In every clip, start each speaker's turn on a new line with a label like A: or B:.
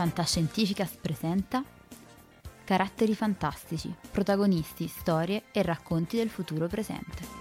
A: Fantascientificas presenta Caratteri fantastici, protagonisti, storie e racconti del futuro presente.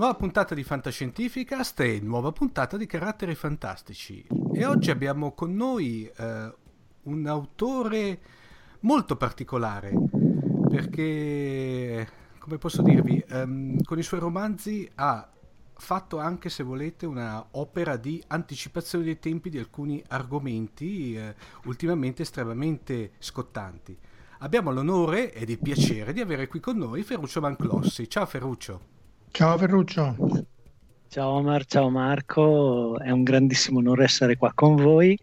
B: Nuova puntata di Fantascientificast e nuova puntata di Caratteri Fantastici. E oggi abbiamo con noi eh, un autore molto particolare, perché, come posso dirvi, ehm, con i suoi romanzi ha fatto anche, se volete, una opera di anticipazione dei tempi di alcuni argomenti eh, ultimamente estremamente scottanti. Abbiamo l'onore ed il piacere di avere qui con noi Ferruccio Manclossi. Ciao Ferruccio.
C: Ciao Ferruccio.
D: Ciao Omar, ciao Marco, è un grandissimo onore essere qua con voi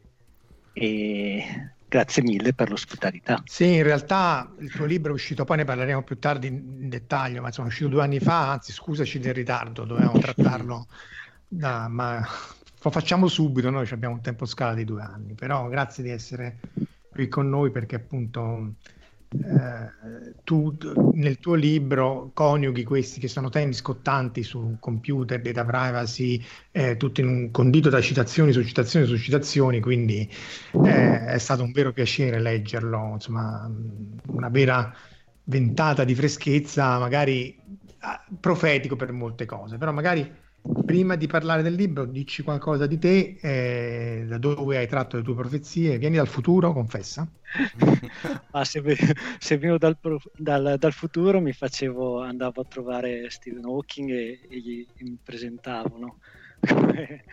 D: e grazie mille per l'ospitalità.
C: Sì, in realtà il tuo libro è uscito, poi ne parleremo più tardi in dettaglio, ma insomma è uscito due anni fa, anzi scusaci del ritardo, dovevamo trattarlo, da, ma lo facciamo subito, noi abbiamo un tempo scala di due anni, però grazie di essere qui con noi perché appunto eh, tu nel tuo libro coniughi questi che sono temi scottanti su computer, data privacy, eh, tutto in un condito da citazioni su citazioni su citazioni, quindi eh, è stato un vero piacere leggerlo, insomma, una vera ventata di freschezza, magari ah, profetico per molte cose, però magari prima di parlare del libro, dici qualcosa di te, eh, da dove hai tratto le tue profezie, vieni dal futuro, confessa.
D: ah, se, se venivo dal, dal, dal, futuro mi facevo, andavo a trovare Stephen Hawking e, e gli, mi presentavo, no? come,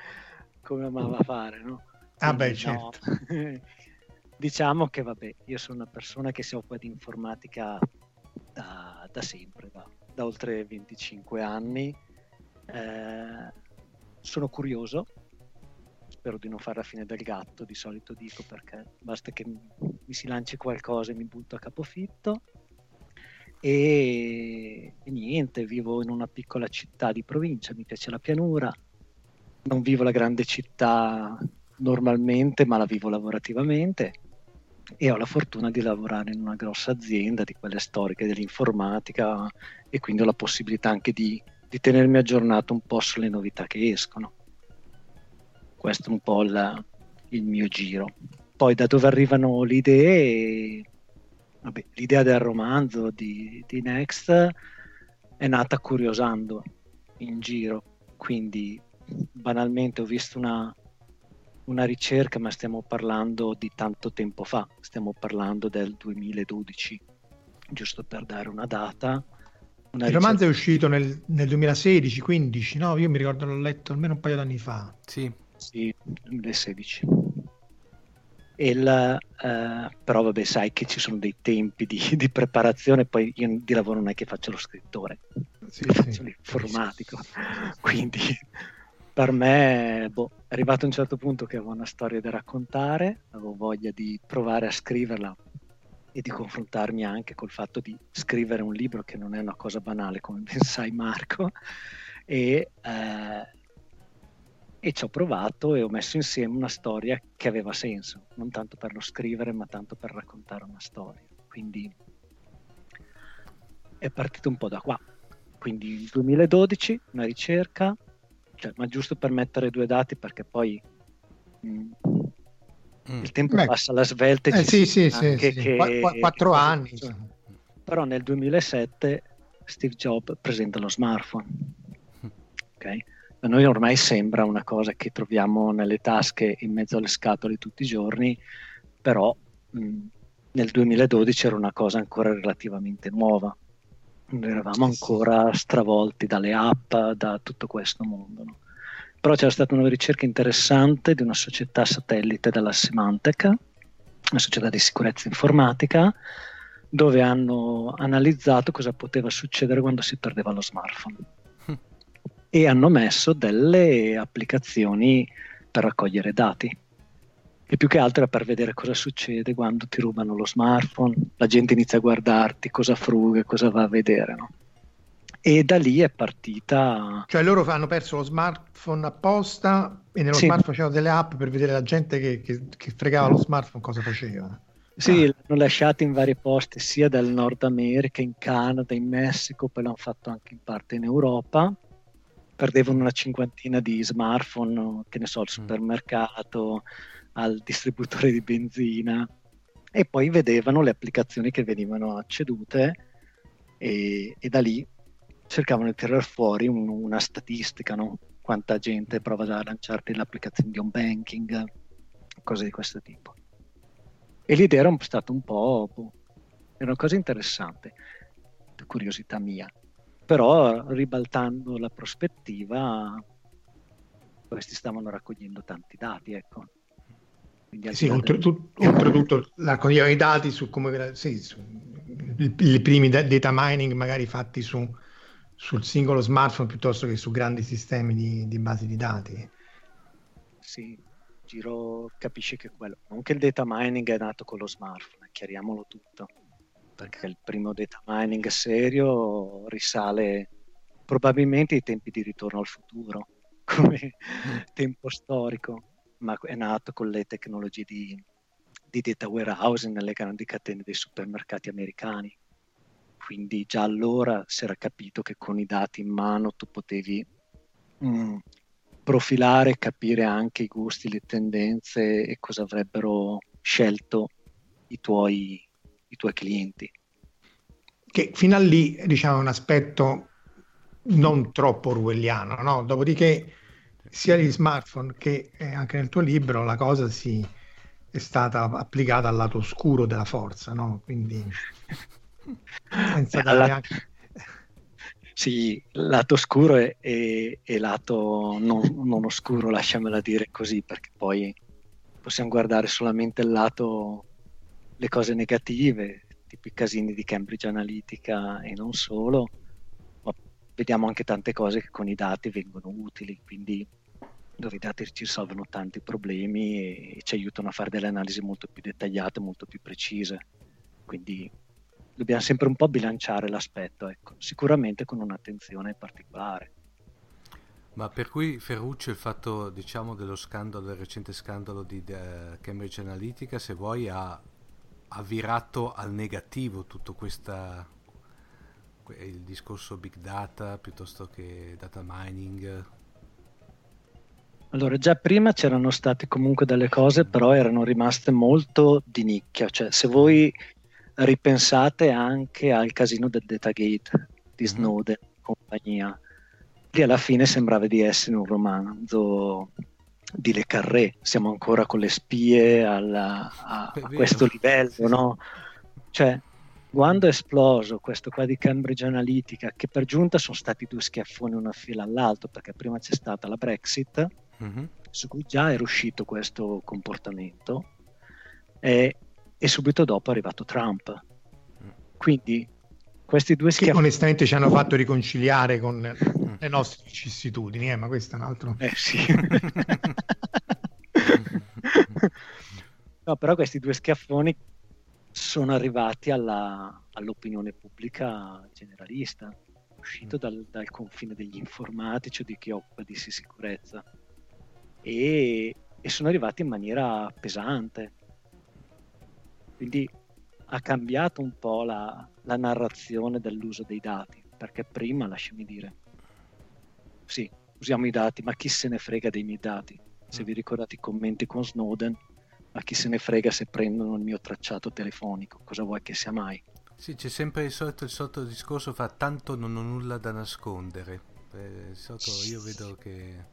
D: come, amava fare, no?
C: Ah beh, certo.
D: No. diciamo che vabbè, io sono una persona che si occupa di informatica da, da sempre, da, da oltre 25 anni eh, sono curioso, spero di non fare la fine del gatto, di solito dico perché basta che mi si lanci qualcosa e mi butto a capofitto. E, e niente, vivo in una piccola città di provincia, mi piace la pianura, non vivo la grande città normalmente, ma la vivo lavorativamente. E ho la fortuna di lavorare in una grossa azienda di quelle storiche dell'informatica e quindi ho la possibilità anche di di tenermi aggiornato un po' sulle novità che escono. Questo è un po' la, il mio giro. Poi da dove arrivano le idee? Vabbè, l'idea del romanzo di, di Next è nata curiosando in giro, quindi banalmente ho visto una, una ricerca, ma stiamo parlando di tanto tempo fa, stiamo parlando del 2012, giusto per dare una data
C: il romanzo è uscito nel, nel 2016-15, no? Io mi ricordo l'ho letto almeno un paio d'anni fa.
D: Sì, sì 2016. Il, eh, però vabbè sai che ci sono dei tempi di, di, preparazione poi io di lavoro non è che faccio lo scrittore sì, faccio sì. l'informatico quindi per me boh, è arrivato a un certo punto che avevo una storia da raccontare avevo voglia di provare a scriverla e di confrontarmi anche col fatto di scrivere un libro che non è una cosa banale come ben sai Marco e, eh, e ci ho provato e ho messo insieme una storia che aveva senso, non tanto per lo scrivere ma tanto per raccontare una storia. Quindi è partito un po' da qua. Quindi il 2012 una ricerca, cioè, ma giusto per mettere due dati perché poi mh, mm. Il tempo Beh, passa alla svelta
C: eh, sì, sì, sì, sì. Che, Qu- quattro che anni.
D: Però nel 2007 Steve Jobs presenta lo smartphone. Okay? A noi ormai sembra una cosa che troviamo nelle tasche in mezzo alle scatole tutti i giorni, però mh, mm, nel 2012 era una cosa ancora relativamente nuova. Noi eravamo ancora stravolti dalle app, da tutto questo mondo. No? Però c'era stata una ricerca interessante di una società satellite della Symantec, una società di sicurezza informatica, dove hanno analizzato cosa poteva succedere quando si perdeva lo smartphone e hanno messo delle applicazioni per raccogliere dati e più che altro era per vedere cosa succede quando ti rubano lo smartphone, la gente inizia a guardarti, cosa fruga, cosa va a vedere. No? E da lì è partita.
C: Cioè loro hanno perso lo smartphone apposta e nello sì. smartphone c'erano delle app per vedere la gente che, che, che fregava lo smartphone cosa faceva.
D: Sì, ah. l'hanno lasciato in vari posti, sia dal Nord America, in Canada, in Messico, poi l'hanno fatto anche in parte in Europa. Perdevano una cinquantina di smartphone, che ne so, al mm. supermercato, al distributore di benzina, e poi vedevano le applicazioni che venivano accedute e, e da lì cercavano di tirare fuori un, una statistica, no? quanta gente prova a lanciarti l'applicazione di home banking, cose di questo tipo. E l'idea era stata un po', boh, era una cosa interessante, curiosità mia. Però ribaltando la prospettiva, questi stavano raccogliendo tanti dati, ecco.
C: Sì, oltretutto, oltretutto raccoglievano i dati su come sì, su, i primi data mining magari fatti su sul singolo smartphone piuttosto che su grandi sistemi di, di basi di dati.
D: Sì, Giro capisce che quello, non che il data mining è nato con lo smartphone, chiariamolo tutto, perché il primo data mining serio risale probabilmente ai tempi di ritorno al futuro, come tempo storico, ma è nato con le tecnologie di, di data warehousing nelle grandi catene dei supermercati americani quindi già allora si era capito che con i dati in mano tu potevi mm, profilare e capire anche i gusti, le tendenze e cosa avrebbero scelto i tuoi, i tuoi clienti.
C: Che fino a lì diciamo un aspetto non troppo orwelliano, no? dopodiché sia gli smartphone che eh, anche nel tuo libro la cosa si, è stata applicata al lato oscuro della forza, no? quindi
D: senza alla... anche... Sì, lato scuro e, e, e lato non, non, oscuro, lasciamela dire così, perché poi possiamo guardare solamente il lato, le cose negative, tipo i casini di Cambridge Analytica e non solo, ma vediamo anche tante cose che con i dati vengono utili, quindi dove i dati ci risolvono tanti problemi e ci aiutano a fare delle analisi molto più dettagliate, molto più precise. Quindi dobbiamo sempre un po' bilanciare l'aspetto, ecco. sicuramente con un'attenzione particolare.
B: Ma per cui Ferruccio il fatto diciamo dello scandalo, del recente scandalo di uh, Cambridge Analytica, se vuoi ha, ha virato al negativo tutto questo il discorso big data piuttosto che data mining?
D: Allora, già prima c'erano state comunque delle cose, però erano rimaste molto di nicchia. Cioè, se voi ripensate anche al casino del Datagate di mhm. Snowden e compagnia. Lì alla fine sembrava di essere un romanzo di Le Carré, siamo ancora con le spie alla, a, a questo livello, no? Cioè, quando è esploso questo qua di Cambridge Analytica, che per giunta sono stati due schiaffoni una fila all'altro, perché prima c'è stata la Brexit, mm-hmm. su cui già era uscito questo comportamento, e e subito dopo è arrivato Trump. Quindi questi due
C: schiaffi... Che onestamente ci hanno fatto riconciliare con le nostre vicissitudini, eh, ma questo è un altro...
D: Eh sì. no, però questi due schiaffoni sono arrivati alla, all'opinione pubblica generalista, uscito mm. dal, dal, confine degli informatici o di chi occupa di sicurezza e, e sono arrivati in maniera pesante. Quindi ha cambiato un po' la, la narrazione dell'uso dei dati, perché prima, lasciami dire, sì, usiamo i dati, ma chi se ne frega dei miei dati? Se mm. vi ricordate i commenti con Snowden, ma chi se ne frega se prendono il mio tracciato telefonico? Cosa vuoi che sia mai?
B: Sì, c'è sempre il solito, il solito discorso fa tanto non ho nulla da nascondere. Eh, sotto io vedo che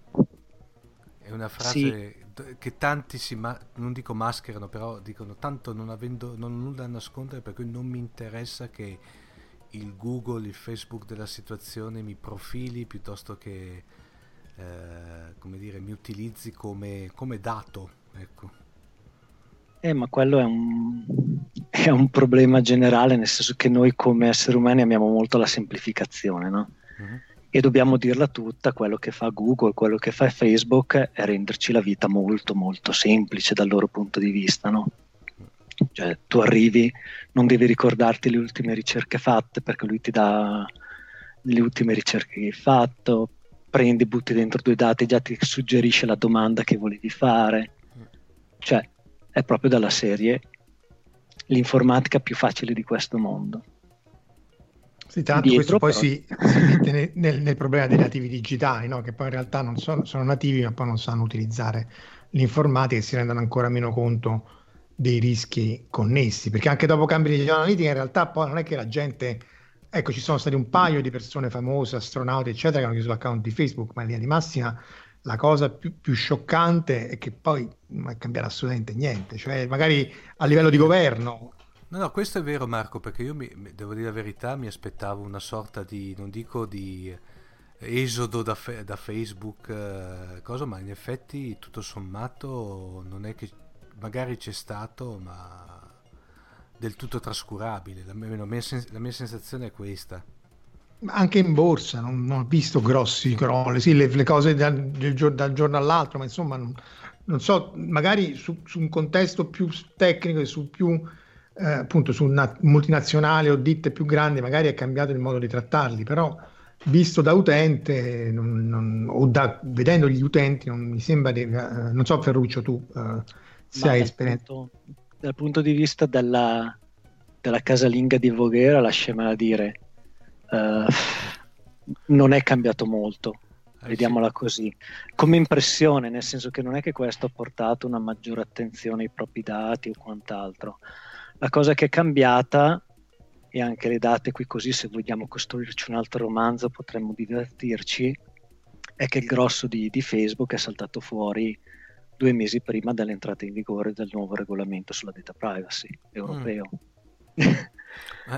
B: è una frase sì. che tanti si, ma- non dico mascherano, però dicono tanto non, avendo, non ho nulla da nascondere per cui non mi interessa che il Google, il Facebook della situazione mi profili piuttosto che eh, come dire, mi utilizzi come, come dato. Ecco.
D: Eh, ma quello è un, è un, problema generale, nel senso che noi come esseri umani amiamo molto la semplificazione, no? Uh-huh. E dobbiamo dirla tutta, quello che fa Google, quello che fa Facebook è renderci la vita molto molto semplice dal loro punto di vista, no? Cioè, tu arrivi, non devi ricordarti le ultime ricerche fatte perché lui ti dà le ultime ricerche che hai fatto, prendi, butti dentro due dati, già ti suggerisce la domanda che volevi fare. Cioè, è proprio dalla serie l'informatica più facile di questo mondo.
C: Sì, tanto Dietro, questo poi però... si, si mette nel, nel, problema dei nativi digitali, no? che poi in realtà non sono, sono, nativi ma poi non sanno utilizzare l'informatica e si rendono ancora meno conto dei rischi connessi, perché anche dopo Cambridge Analytica in realtà poi non è che la gente, ecco ci sono stati un paio di persone famose, astronauti eccetera, che hanno chiuso l'account di Facebook, ma in linea di massima la cosa più, più, scioccante è che poi non è cambiato assolutamente niente, cioè magari a livello di governo.
B: No, no, questo è vero Marco, perché io mi, devo dire la verità, mi aspettavo una sorta di, non dico di esodo da, fe, da Facebook, eh, cosa, ma in effetti tutto sommato non è che magari c'è stato, ma del tutto trascurabile. La mia, la mia, sensazione è questa
C: anche in borsa non, non, ho visto grossi crolli, sì, le, le cose da, del, dal giorno all'altro, ma insomma non, non so, magari su, su, un contesto più tecnico e su più eh, appunto su una multinazionale o ditte più grandi, magari è cambiato il modo di trattarli, però visto da utente non, o da, vedendo gli utenti non mi sembra di, eh, non so Ferruccio tu eh, se hai esperienza
D: dal punto di vista della, della casalinga di Voghera lasciamela dire uh, non è cambiato molto, vediamola sì. così, come impressione, nel senso che non è che questo ha portato una maggiore attenzione ai propri dati o quant'altro. La cosa che è cambiata, e anche le date qui così, se vogliamo costruirci un altro romanzo potremmo divertirci, è che il grosso di, di Facebook è saltato fuori due mesi prima dell'entrata in vigore del nuovo regolamento sulla data privacy europeo. Mm.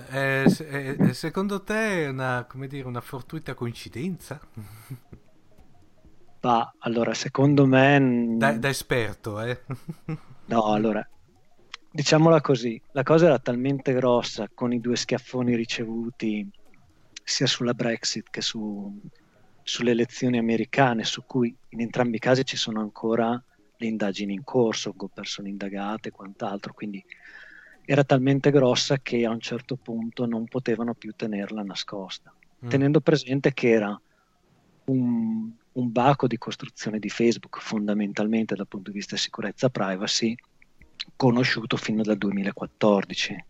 B: Eh, eh, eh, secondo te è una, dire, una fortuita coincidenza?
D: Bah, allora, secondo me...
B: Da, da esperto, eh?
D: no, allora, diciamola così, la cosa era talmente grossa con i due schiaffoni ricevuti sia sulla Brexit che su, sulle elezioni americane, su cui in entrambi i casi ci sono ancora le indagini in corso, con persone indagate e quant'altro, quindi era talmente grossa che a un certo punto non potevano più tenerla nascosta, mm. tenendo presente che era un, un baco di costruzione di Facebook fondamentalmente dal punto di vista sicurezza privacy conosciuto fino dal 2014.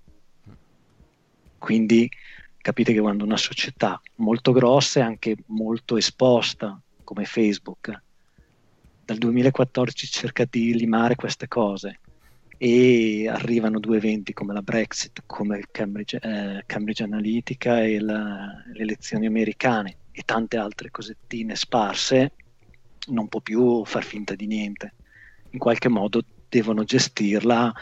D: Quindi capite che quando una società molto grossa e anche molto esposta come Facebook dal 2014 cerca di limare queste cose e arrivano due eventi come la Brexit, come Cambridge, eh, Cambridge Analytica e la, le elezioni americane e tante altre cosettine sparse, non può più far finta di niente. In qualche modo devono gestirla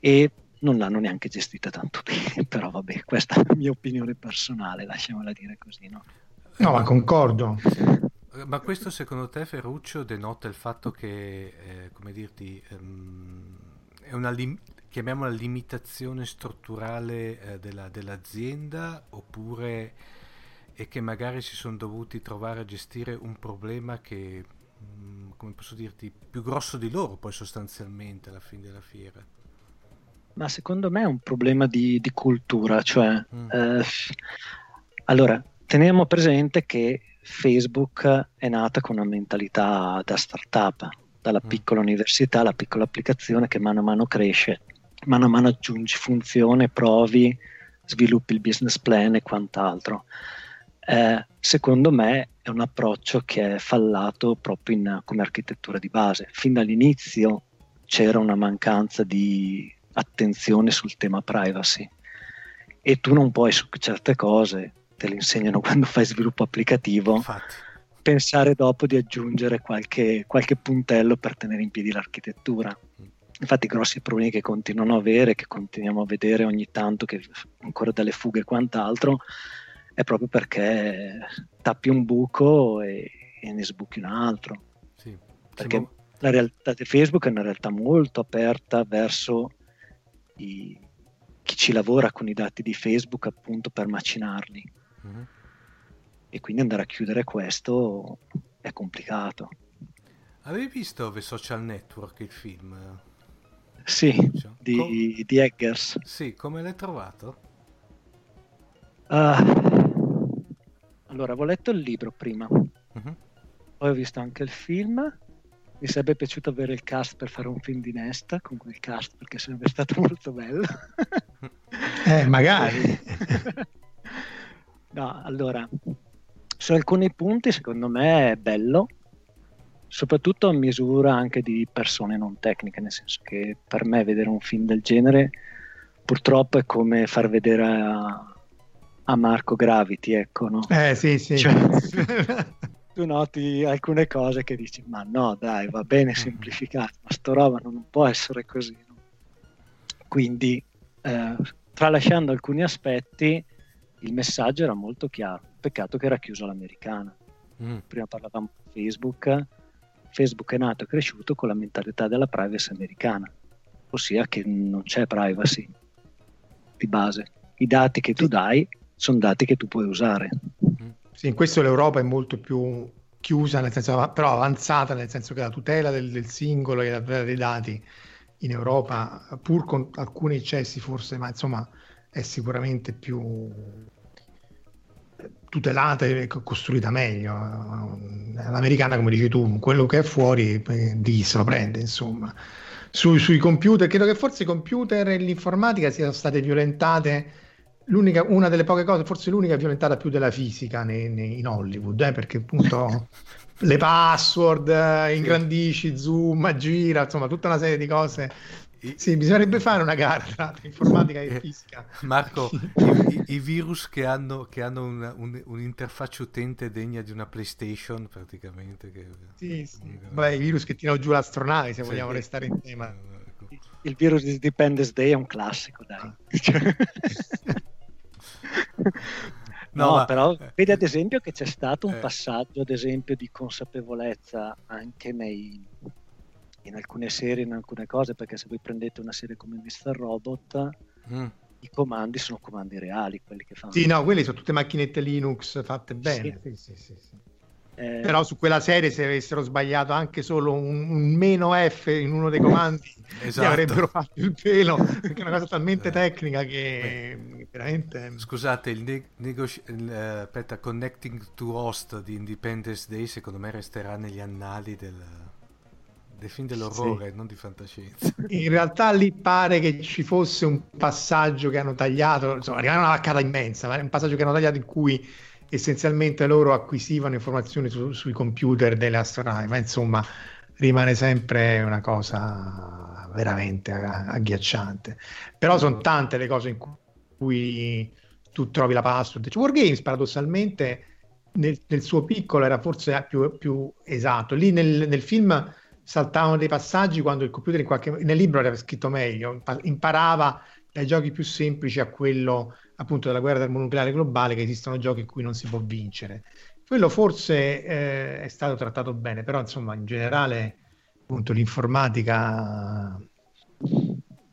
D: e non l'hanno neanche gestita tanto bene, però vabbè, questa è la mia opinione personale, lasciamola dire così, no?
C: No, ma concordo.
B: Ma questo secondo te, Ferruccio, denota il fatto che, eh, come dirti, um, è una lim- chiamiamola limitazione strutturale eh, della, dell'azienda oppure è che magari si sono dovuti trovare a gestire un problema che, mh, mm, come posso dirti, più grosso di loro poi sostanzialmente alla fine della fiera?
D: Ma secondo me è un problema di, di cultura, cioè, mm. eh, allora, teniamo presente che Facebook è nata con una mentalità da startup, dalla mm. piccola università alla piccola applicazione che mano a mano cresce, mano a mano aggiungi funzione, provi, sviluppi il business plan e quant'altro. Eh, secondo me è un approccio che è fallato proprio in, come architettura di base. Fin dall'inizio c'era una mancanza di attenzione sul tema privacy e tu non puoi su certe cose, te le insegnano quando fai sviluppo applicativo, Infatti. pensare dopo di aggiungere qualche, qualche, puntello per tenere in piedi l'architettura. Infatti i grossi problemi che continuano a avere, che continuiamo a vedere ogni tanto, che ancora dalle fughe e quant'altro, è proprio perché tappi un buco e, e ne sbuchi un altro. Sì. Perché la realtà di Facebook è una realtà molto aperta verso i, chi ci lavora con i dati di Facebook appunto per macinarli. Mm-hmm. E quindi andare a chiudere questo è complicato.
B: Avevi visto The Social Network, il film?
D: Sì, di, Com- di Eggers.
B: Sì, come l'hai trovato?
D: Uh, allora, avevo letto il libro prima, uh-huh. poi ho visto anche il film mi sarebbe piaciuto avere il cast per fare un film di Nesta con quel cast perché sarebbe stato molto bello.
C: eh, magari.
D: no, allora, su alcuni punti secondo me è bello, soprattutto a misura anche di persone non tecniche, nel senso che per me vedere un film del genere purtroppo è come far vedere a, a Marco Gravity, ecco, no?
C: Eh sì, sì.
D: Cioè, tu noti alcune cose che dici ma no dai va bene mm-hmm. semplificato ma sto roba non può essere così no? quindi eh, tralasciando alcuni aspetti il messaggio era molto chiaro peccato che era chiuso l'americana mm. prima parlavamo di Facebook Facebook è nato e cresciuto con la mentalità della privacy americana ossia che non c'è privacy di base i dati che tu dai sono dati che tu puoi usare
C: mm. Sì, in questo l'Europa è molto più chiusa, nel senso, però avanzata, nel senso che la tutela del, del singolo e la tutela dei dati in Europa, pur con alcuni eccessi forse, ma insomma è sicuramente più tutelata e costruita meglio. L'americana, come dici tu, quello che è fuori eh, di chi se lo prende, insomma. Su, sui computer, credo che forse i computer e l'informatica siano state violentate l'unica, una delle poche cose, forse l'unica violentata più della fisica nei, nei, in Hollywood, eh, perché appunto le password, eh, ingrandisci, zoom, gira, insomma tutta una serie di cose. Sì, bisognerebbe fare una gara tra informatica e fisica.
B: Marco, i, i, virus che hanno, che hanno un, un, un'interfaccia utente degna di una PlayStation, praticamente. Che...
C: Sì, sì. Beh, i virus che tirano giù l'astronave, se sì, vogliamo restare in tema.
D: Ecco. Il virus di Independence Day è un classico, dai. No, no ma... però eh, vedi ad esempio che c'è stato un eh. passaggio, ad esempio, di consapevolezza anche nei, in alcune serie, in alcune cose, perché se voi prendete una serie come Mr. Robot, mm. i comandi sono comandi reali, quelli che fanno.
C: Sì, no, quelli sono tutte macchinette Linux fatte bene. Sì. Sì, sì, eh... Però su quella serie se avessero sbagliato anche solo un, un meno F in uno dei comandi esatto. avrebbero fatto il pelo perché è una cosa talmente tecnica che Beh, veramente
B: scusate il, ne- il uh, aspetta, connecting to host di Independence Day secondo me resterà negli annali del, del film dell'orrore sì. non di fantascienza
C: in realtà lì pare che ci fosse un passaggio che hanno tagliato insomma rimane una vaccata immensa ma è un passaggio che hanno tagliato in cui essenzialmente loro acquisivano informazioni su, sui computer delle astronavi, ma insomma rimane sempre una cosa veramente agghiacciante. Però sono tante le cose in cui tu trovi la password. Cioè, Wargames paradossalmente nel, nel, suo piccolo era forse più, più esatto. Lì nel, nel, film saltavano dei passaggi quando il computer in qualche nel libro era scritto meglio, imparava dai giochi più semplici a quello appunto della guerra termonucleare globale che esistono giochi in cui non si può vincere. Quello forse eh, è stato trattato bene, però insomma in generale appunto l'informatica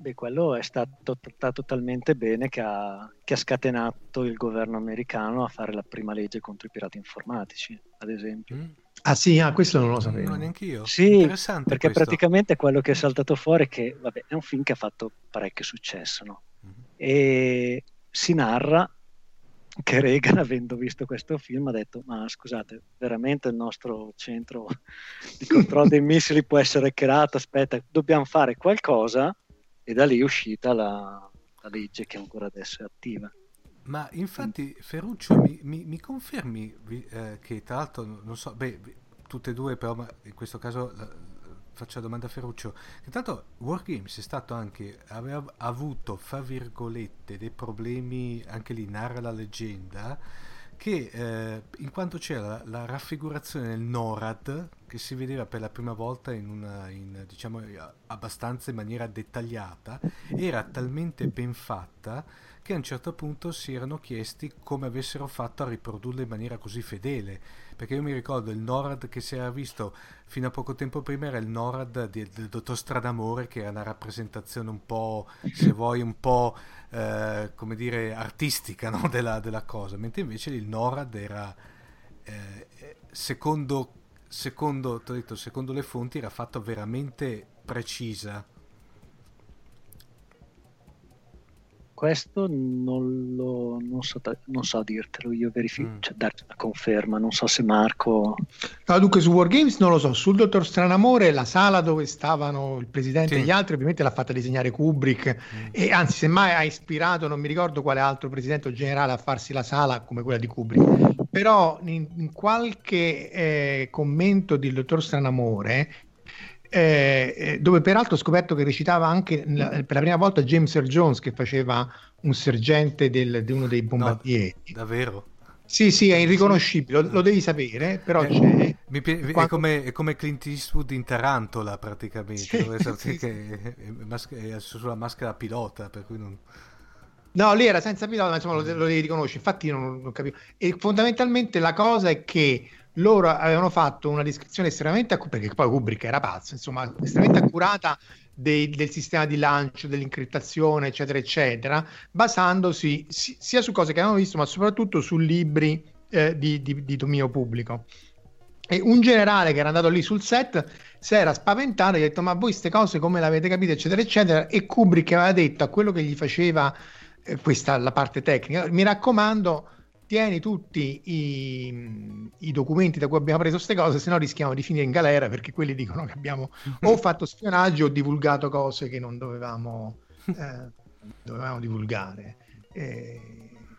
D: Beh, quello è stato trattato talmente bene che ha, che ha, scatenato il governo americano a fare la prima legge contro i pirati informatici, ad esempio. Mm.
C: Ah sì, ah, questo non lo sapevo.
B: Non neanche io.
D: Sì, Interessante perché questo. praticamente quello che è saltato fuori è che vabbè, è un film che ha fatto parecchio successo, no? Mm-hmm. E si narra che Reagan, avendo visto questo film, ha detto: Ma scusate, veramente il nostro centro di controllo dei missili può essere hackerato? Aspetta, dobbiamo fare qualcosa e da lì è uscita la, la legge che ancora adesso è attiva.
B: Ma infatti Ferruccio mi, mi, mi confermi eh, che tra l'altro non so, beh, tutte e due però in questo caso faccio la domanda a Ferruccio, che tanto Wargames è stato anche, aveva avuto fra virgolette dei problemi, anche lì narra la leggenda, che eh, in quanto c'era la, raffigurazione del NORAD che si vedeva per la prima volta in una, in, diciamo, abbastanza in maniera dettagliata, era talmente ben fatta che a un certo punto si erano chiesti come avessero fatto a riprodurla in maniera così fedele. Perché io mi ricordo il NORAD che si era visto fino a poco tempo prima era il NORAD del, del dottor Stradamore, che era una rappresentazione un po', se vuoi, un po' eh, come dire, artistica no? della, della, cosa, mentre invece il NORAD era, eh, secondo, secondo, detto, secondo le fonti, era fatto veramente precisa
D: questo non, lo, non, so, non so dirtelo, io verifico, mm. cioè darti una conferma, non so se Marco...
C: No, dunque su Wargames non lo so, sul Dottor Stranamore la sala dove stavano il presidente sì. e gli altri ovviamente l'ha fatta disegnare Kubrick mm. e anzi semmai ha ispirato, non mi ricordo quale altro presidente o generale a farsi la sala come quella di Kubrick, però in, in qualche eh, commento del Dottor Stranamore eh, eh, dove peraltro ho scoperto che recitava anche la, per la prima volta James Earl Jones che faceva un sergente del, di uno dei bombardieri.
B: No, davvero?
C: Sì, sì, è irriconoscibile, lo, lo devi sapere, però
B: eh,
C: c'è.
B: Mi, quando... è, come, è, come, Clint Eastwood in Tarantola praticamente, sì, sì, che è, è, sulla maschera pilota, per cui non...
C: No, lì era senza pilota, ma insomma lo, lo devi riconoscere, infatti non, non capivo. E fondamentalmente la cosa è che loro avevano fatto una descrizione estremamente accurata, perché poi Kubrick era pazzo, insomma, estremamente accurata dei, del sistema di lancio, dell'incriptazione, eccetera, eccetera, basandosi si, sia su cose che avevano visto, ma soprattutto su libri eh, di, di, di dominio pubblico. E un generale che era andato lì sul set si era spaventato e ha detto: Ma voi queste cose come le avete capite, eccetera, eccetera. E Kubrick aveva detto a quello che gli faceva questa la parte tecnica: Mi raccomando tieni tutti i, i, documenti da cui abbiamo preso queste cose, se no rischiamo di finire in galera perché quelli dicono che abbiamo o fatto spionaggio o divulgato cose che non dovevamo, eh, dovevamo divulgare. Eh,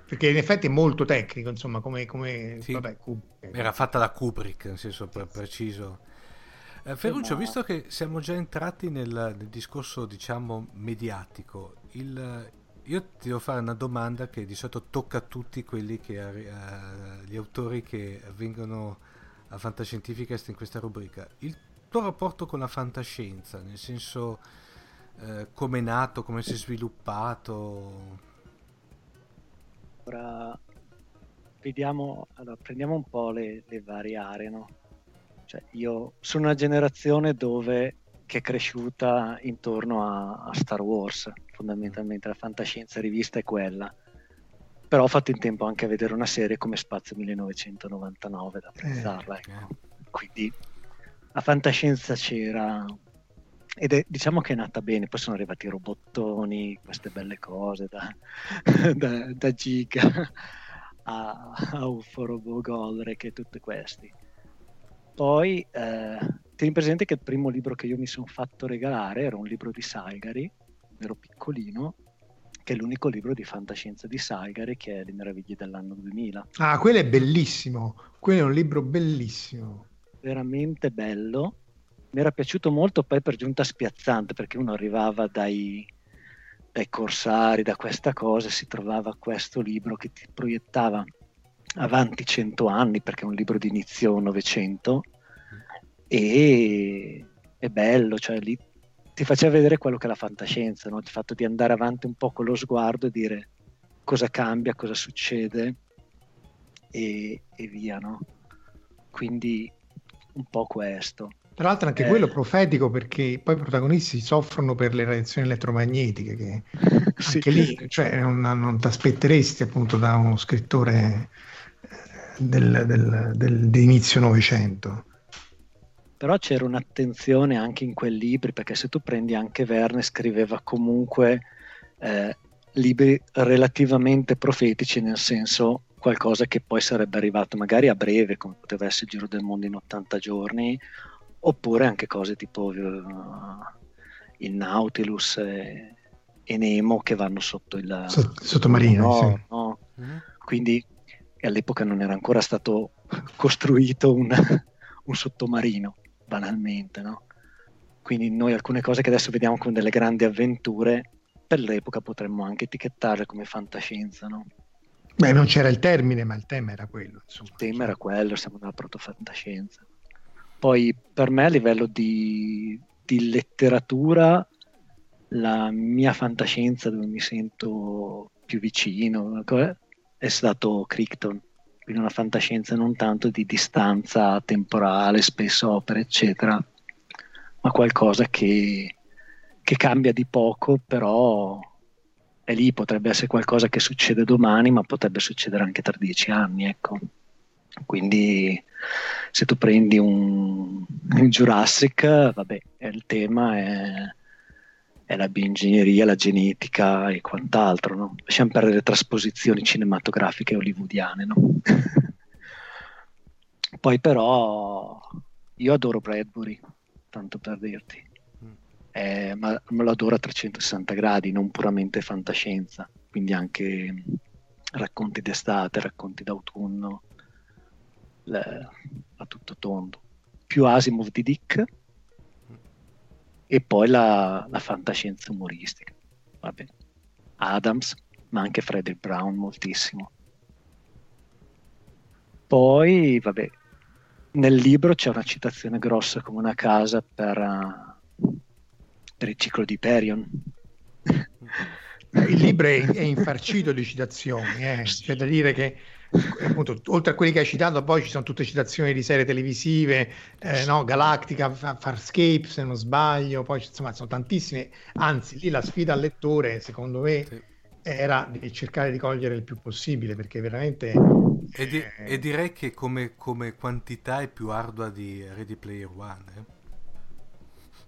C: perché in effetti è molto tecnico, insomma, come... come
B: sì, vabbè, era fatta da Kubrick, nel senso sì, preciso. Eh, Ferruccio, visto che siamo già entrati nel, nel discorso, diciamo, mediatico, il, io ti devo fare una domanda che di solito tocca a tutti quelli che uh, gli autori che vengono a Fantascientificast in questa rubrica. Il tuo rapporto con la fantascienza, nel senso uh, come è nato, come si è sviluppato?
D: Ora vediamo, allora, prendiamo un po' le, le varie aree, no? Cioè, io sono una generazione dove che è cresciuta intorno a, a Star Wars fondamentalmente. La fantascienza rivista è quella. Però ho fatto in tempo anche a vedere una serie come Spazio 1999 da apprezzarla ecco. eh, quindi la fantascienza c'era ed è, diciamo che è nata bene poi sono arrivati i robottoni queste belle cose da, da, da Giga a, a UFO Robo Golrek e tutti questi. Poi eh, tieni presente che il primo libro che io mi sono fatto regalare era un libro di Salgari ero piccolino, che è l'unico libro di fantascienza di Salgari che è Le meraviglie dell'anno 2000.
C: Ah, quello è bellissimo, quello è un libro bellissimo.
D: Veramente bello. Mi era piaciuto molto, poi per giunta spiazzante, perché uno arrivava dai, dai corsari, da questa cosa, si trovava questo libro che ti proiettava avanti cento anni, perché è un libro di inizio Novecento, e è bello, cioè lì ti faceva vedere quello che è la fantascienza, no? il fatto di andare avanti un po' con lo sguardo e dire cosa cambia, cosa succede e, e via. No? Quindi un po' questo.
C: Tra l'altro anche eh. quello profetico perché poi i protagonisti soffrono per le radiazioni elettromagnetiche, che sì. anche lì cioè, non, non ti aspetteresti appunto da uno scrittore eh, del, del, del, dell'inizio Novecento.
D: Però c'era un'attenzione anche in quei libri, perché se tu prendi anche Verne, scriveva comunque eh, libri relativamente profetici, nel senso qualcosa che poi sarebbe arrivato magari a breve, come poteva essere il Giro del Mondo in 80 giorni, oppure anche cose tipo uh, il Nautilus e, e, Nemo che vanno sotto il
C: sottomarino. No,
D: sì. no. Mm-hmm. Quindi all'epoca non era ancora stato costruito un, un sottomarino, banalmente, no? Quindi noi alcune cose che adesso vediamo come delle grandi avventure, per l'epoca potremmo anche etichettarle come fantascienza, no?
C: Beh, non c'era il termine, ma il tema era quello. Insomma.
D: Il tema era quello, siamo nella protofantascienza. Poi per me a livello di, di letteratura, la mia fantascienza dove mi sento più vicino è stato Crichton, quindi una fantascienza non tanto di distanza temporale, spesso opere, eccetera, ma qualcosa che, che cambia di poco, però è lì, potrebbe essere qualcosa che succede domani, ma potrebbe succedere anche tra dieci anni, ecco. Quindi se tu prendi un, un Jurassic, vabbè, il tema è, è, la bioingegneria, la genetica e quant'altro, no? Lasciamo perdere le trasposizioni cinematografiche hollywoodiane, no? Poi però io adoro Bradbury, tanto per dirti, eh, ma me lo adoro a 360 gradi, non puramente fantascienza, quindi anche racconti d'estate, racconti d'autunno le, a tutto tondo. Più Asimov di Dick e poi la, la fantascienza umoristica. Vabbè. Adams, ma anche Frederick Brown moltissimo. Poi, vabbè, nel libro c'è una citazione grossa come una casa per, uh, per il ciclo di Perion.
C: Il libro è, è infarcito di citazioni, eh. c'è da dire che appunto, oltre a quelli che hai citato, poi ci sono tutte citazioni di serie televisive, eh, no? Galactica, Farscape se non sbaglio, poi insomma sono tantissime, anzi lì la sfida al lettore secondo me sì. era di cercare di cogliere il più possibile perché veramente...
B: E, di- eh... e direi che come, come, quantità è più ardua di Ready Player One. Eh?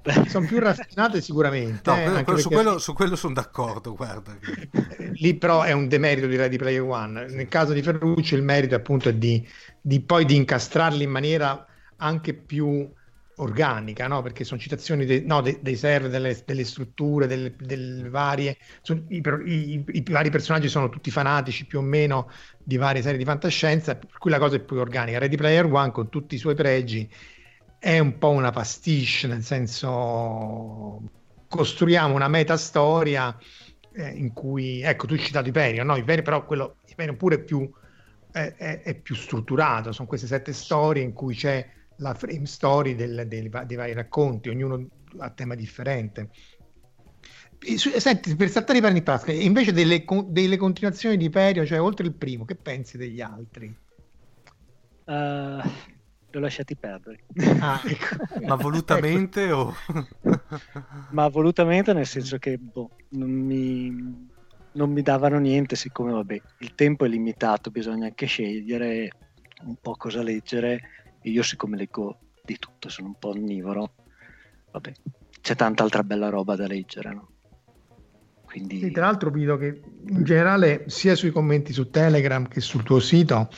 C: sono più raffinate sicuramente.
B: No, eh, quello, su, quello, su, quello, sono d'accordo, guarda.
C: Lì però è un demerito di Ready Player One. Nel caso di Ferruccio il merito appunto è di, di poi di incastrarli in maniera anche più organica, no? perché sono citazioni de, no, de, dei server, delle, delle strutture, delle, delle varie... Sono, i, i, i, vari personaggi sono tutti fanatici più o meno di varie serie di fantascienza, per cui la cosa è più organica. Ready Player One con tutti i suoi pregi è un po' una pastiche, nel senso costruiamo una metastoria eh, in cui, ecco, tu hai citato Hyperion, no? Hyperion, però quello Hyperion pure più, è, è, è più strutturato, sono queste sette storie in cui c'è la frame story del, del, dei vari racconti, ognuno a tema differente. Senti, per saltare i panni Pasca, invece delle, delle, continuazioni di Hyperion, cioè oltre il primo, che pensi degli altri?
D: Uh, ho lasciati perdere.
B: Ah, ecco. Ma volutamente o...
D: Ma volutamente nel senso che boh, non, mi, non mi davano niente, siccome vabbè, il tempo è limitato, bisogna anche scegliere un po' cosa leggere. E io siccome leggo di tutto, sono un po' onnivoro, vabbè, c'è tanta altra bella roba da leggere, no?
C: Quindi... Sì, tra l'altro vedo che in generale sia sui commenti su Telegram che sul tuo sito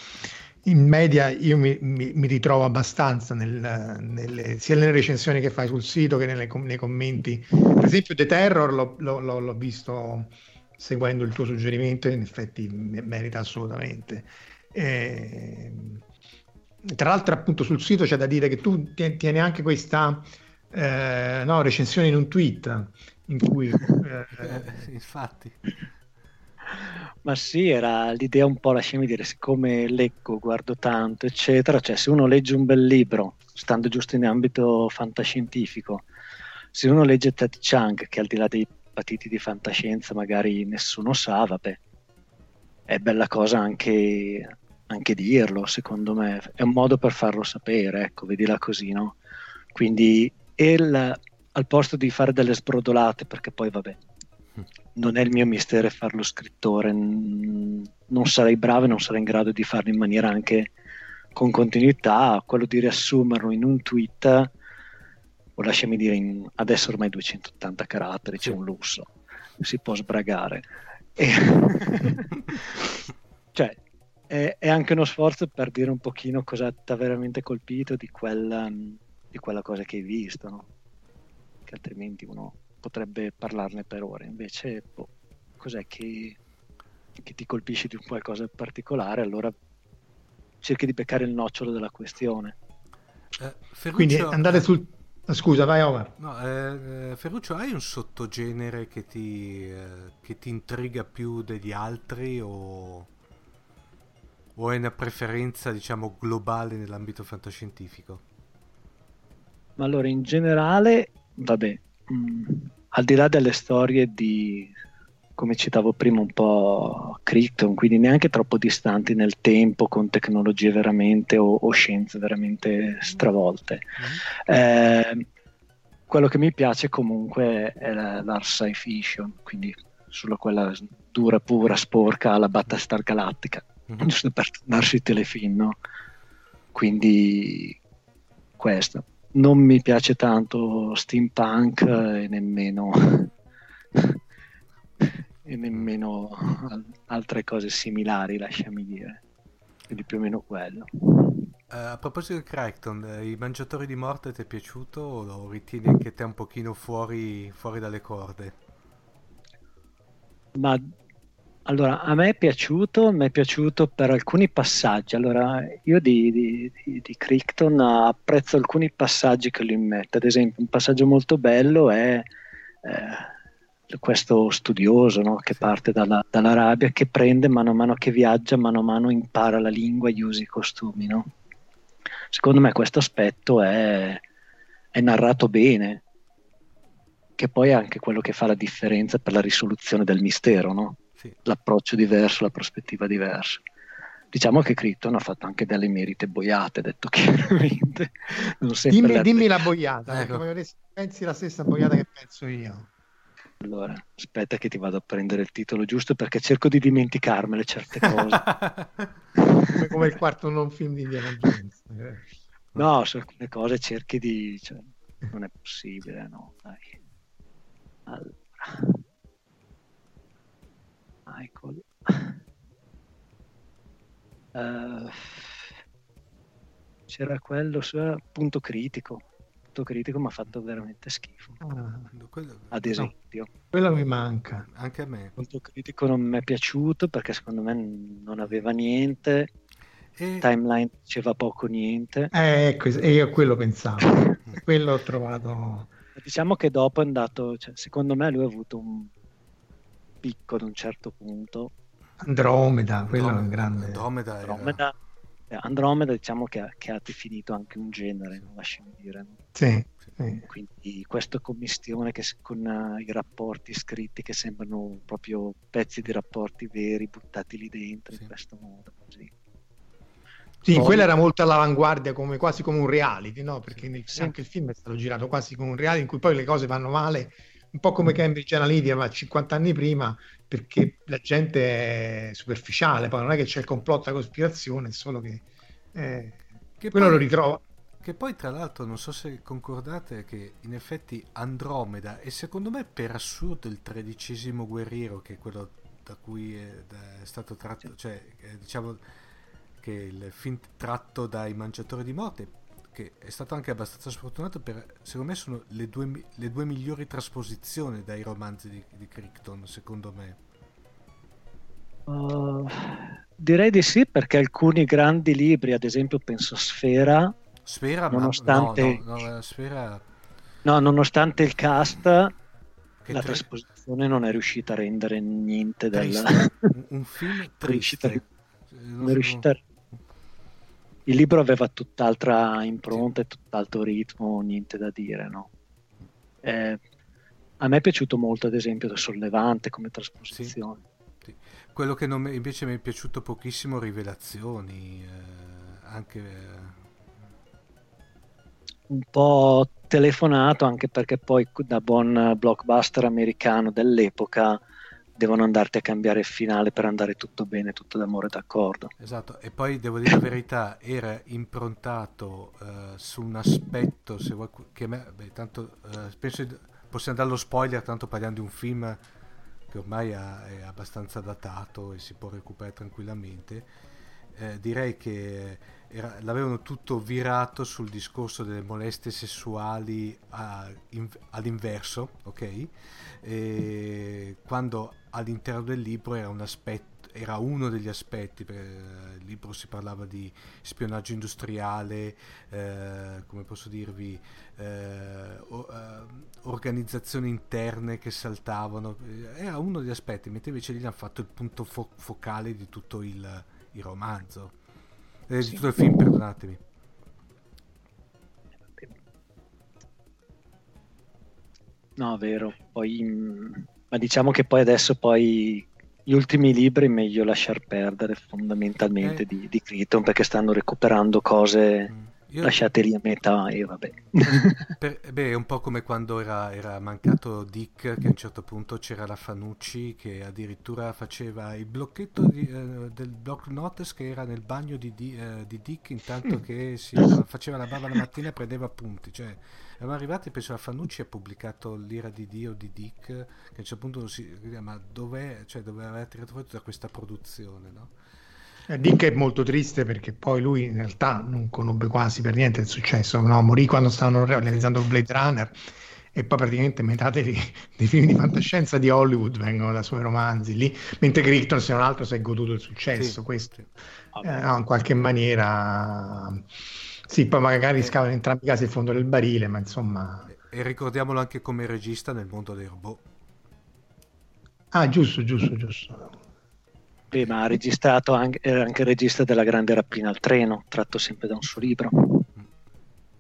C: in media io mi, mi, mi ritrovo abbastanza nel, nelle, sia nelle recensioni che fai sul sito che nelle, nei commenti. Per esempio, The Terror l'ho, l'ho, l'ho, visto seguendo il tuo suggerimento in effetti merita assolutamente. E, tra l'altro, appunto, sul sito c'è da dire che tu tieni anche questa eh, no, recensione in un tweet in cui...
B: Eh, Infatti.
D: Ma sì, era l'idea un po', lasciami dire, siccome leggo, guardo tanto, eccetera, cioè se uno legge un bel libro, stando giusto in ambito fantascientifico, se uno legge Ted Chang, che al di là dei patiti di fantascienza magari nessuno sa, vabbè, è bella cosa anche, anche dirlo, secondo me, è un modo per farlo sapere, ecco, vedila così, no? Quindi il, al posto di fare delle sbrodolate, perché poi vabbè, non è il mio mestiere fare lo scrittore, non sarei bravo e non sarei in grado di farlo in maniera anche con continuità, quello di riassumerlo in un tweet, o lasciami dire, in, adesso ormai 280 caratteri, c'è un lusso, si può sbragare. E... cioè, è, è, anche uno sforzo per dire un pochino cosa ti ha veramente colpito di quella, di quella cosa che hai visto, no? che altrimenti uno potrebbe parlarne per ore, invece boh, cos'è che, che ti colpisce di un qualcosa di particolare, allora cerchi di beccare il nocciolo della questione.
C: Eh, Ferruccio... Quindi andare sul... Scusa, vai Omar.
B: No, eh, eh, Ferruccio, hai un sottogenere che ti, eh, che ti intriga più degli altri o, o hai una preferenza, diciamo, globale nell'ambito fantascientifico?
D: Ma allora, in generale, vabbè, mh, mm, al di là delle storie di come citavo prima, un po' Krypton, quindi neanche troppo distanti nel tempo, con tecnologie veramente o, o scienze veramente stravolte. Mm-hmm. Eh, quello che mi piace comunque è la, l'art sci fiction, quindi sulla quella dura, pura, sporca, la Battlestar Galactica, mm-hmm. giusto per tornarsi i telefilm, no? Quindi questo. Non mi piace tanto steampunk e nemmeno e nemmeno altre cose similari, lasciami dire. Quindi più o meno quello.
B: Uh, a proposito di Crichton, uh, i mangiatori di morte ti è piaciuto o lo ritieni anche te un pochino fuori, fuori dalle corde?
D: Ma allora, a me è piaciuto, mi è piaciuto per alcuni passaggi. Allora, io di, di, di, di Crichton apprezzo alcuni passaggi che lui immette. Ad esempio, un passaggio molto bello è eh, questo studioso no? che parte dalla, dall'Arabia, che prende mano a mano che viaggia, mano a mano impara la lingua e usa i costumi. No? Secondo me questo aspetto è, è narrato bene, che poi è anche quello che fa la differenza per la risoluzione del mistero, no? Sì. l'approccio diverso, la prospettiva diversa. Diciamo che Crichton ha fatto anche delle merite boiate, detto chiaramente.
C: dimmi, la... dimmi la boiata, ecco. pensi la stessa boiata che penso io.
D: Allora, aspetta che ti vado a prendere il titolo giusto perché cerco di dimenticarmele certe cose.
C: come, come il quarto non film di Indiana Jones.
D: No, su alcune cose cerchi di... Cioè, non è possibile, no, dai. Allora. Michael. Uh, c'era quello su punto critico punto critico mi ha fatto veramente schifo. Ah, quello, Ad esempio, no,
C: quello mi manca.
B: Anche a me.
D: Il punto critico non mi è piaciuto perché secondo me non aveva niente. E... Timeline diceva poco niente.
C: Eh, ecco, e io quello pensavo. quello ho trovato.
D: Diciamo che dopo è andato, cioè, secondo me lui ha avuto un picco ad un certo punto.
C: Andromeda, quello Andromeda, è un grande.
D: Andromeda, Andromeda era Andromeda diciamo che ha, che ha, definito anche un genere, lasciami dire.
C: Sì,
D: sì. Quindi questa commistione che, con uh, i rapporti scritti che sembrano proprio pezzi di rapporti veri buttati lì dentro sì. in questo modo. Così.
C: Sì, Poi... quella era molto all'avanguardia, come, quasi come un reality, no? Perché nel, sì. anche il film è stato girato quasi come un reality in cui poi le cose vanno male, un po' come Cambridge Analytica, ma 50 anni prima, perché la gente è superficiale, poi non è che c'è il complotto, la cospirazione, solo che, eh, che quello poi, lo ritrova.
B: Che poi tra l'altro non so se concordate che in effetti Andromeda e secondo me per assurdo il tredicesimo guerriero, che è quello da cui è, è stato tratto, cioè eh, diciamo che il film tratto dai mangiatori di morte, che è stato anche abbastanza sfortunato, per, secondo me sono le due, le due migliori trasposizioni dai romanzi di, di Crichton, secondo me.
D: Uh, direi di sì, perché alcuni grandi libri, ad esempio penso Sfera,
B: Sfera
D: nonostante,
B: no, no, no, Sfera...
D: no, nonostante il cast, la tre... trasposizione non è riuscita a rendere niente del...
B: un, film triste.
D: non è riuscita a il libro aveva tutt'altra impronta e tutt'altro ritmo, niente da dire, no? Eh, a me è piaciuto molto, ad esempio, Sollevante come trasposizione.
B: Sì, sì. Quello che mi, invece mi è piaciuto pochissimo, Rivelazioni, eh, anche...
D: un po' telefonato anche perché poi da buon blockbuster americano dell'epoca devono andarti a cambiare il finale per andare tutto bene, tutto d'amore d'accordo.
B: Esatto, e poi devo dire la verità, era improntato uh, su un aspetto, se vuoi, che me, beh, tanto, uh, penso possiamo dare lo spoiler, tanto parliamo di un film che ormai è abbastanza datato e si può recuperare tranquillamente. Eh, direi che era, l'avevano tutto virato sul discorso delle molestie sessuali a, in, all'inverso, ok? E quando all'interno del libro era un aspetto era uno degli aspetti, il libro si parlava di spionaggio industriale, eh, come posso dirvi, eh, o, eh, organizzazioni interne che saltavano, era uno degli aspetti, mentre invece lì hanno fatto il punto fo- focale di tutto il, il romanzo, eh, sì. di tutto il film, perdonatemi.
D: No, vero, poi, mm, ma diciamo che poi adesso poi gli ultimi libri è meglio lasciar perdere fondamentalmente eh. di, di Crichton perché stanno recuperando cose mm. Io... lasciate lì a metà e vabbè.
B: Per, beh, è un po' come quando era, era, mancato Dick, che a un certo punto c'era la Fanucci che addirittura faceva il blocchetto di, eh, del block notes che era nel bagno di, di, eh, di Dick intanto che si faceva la bava la mattina e prendeva appunti. Cioè, eravamo arrivati, penso la Fanucci ha pubblicato l'ira di Dio di Dick, che a un certo punto si ma dov'è, cioè dove aveva tirato fuori tutta questa produzione, no?
C: Eh, Dick è molto triste perché poi lui in realtà non conobbe quasi per niente il successo, no? morì quando stavano realizzando Blade Runner e poi praticamente metà dei, dei, film di fantascienza di Hollywood vengono da suoi romanzi lì, mentre Crichton se non altro si è goduto il successo, sì. questo eh, no, in qualche maniera sì, poi magari scavano in entrambi i casi il fondo del barile, ma insomma...
B: E ricordiamolo anche come regista nel mondo dei robot.
C: Ah, giusto, giusto, giusto.
D: Beh, ma ha registrato anche, era anche il regista della Grande Rapina al treno, tratto sempre da un suo libro.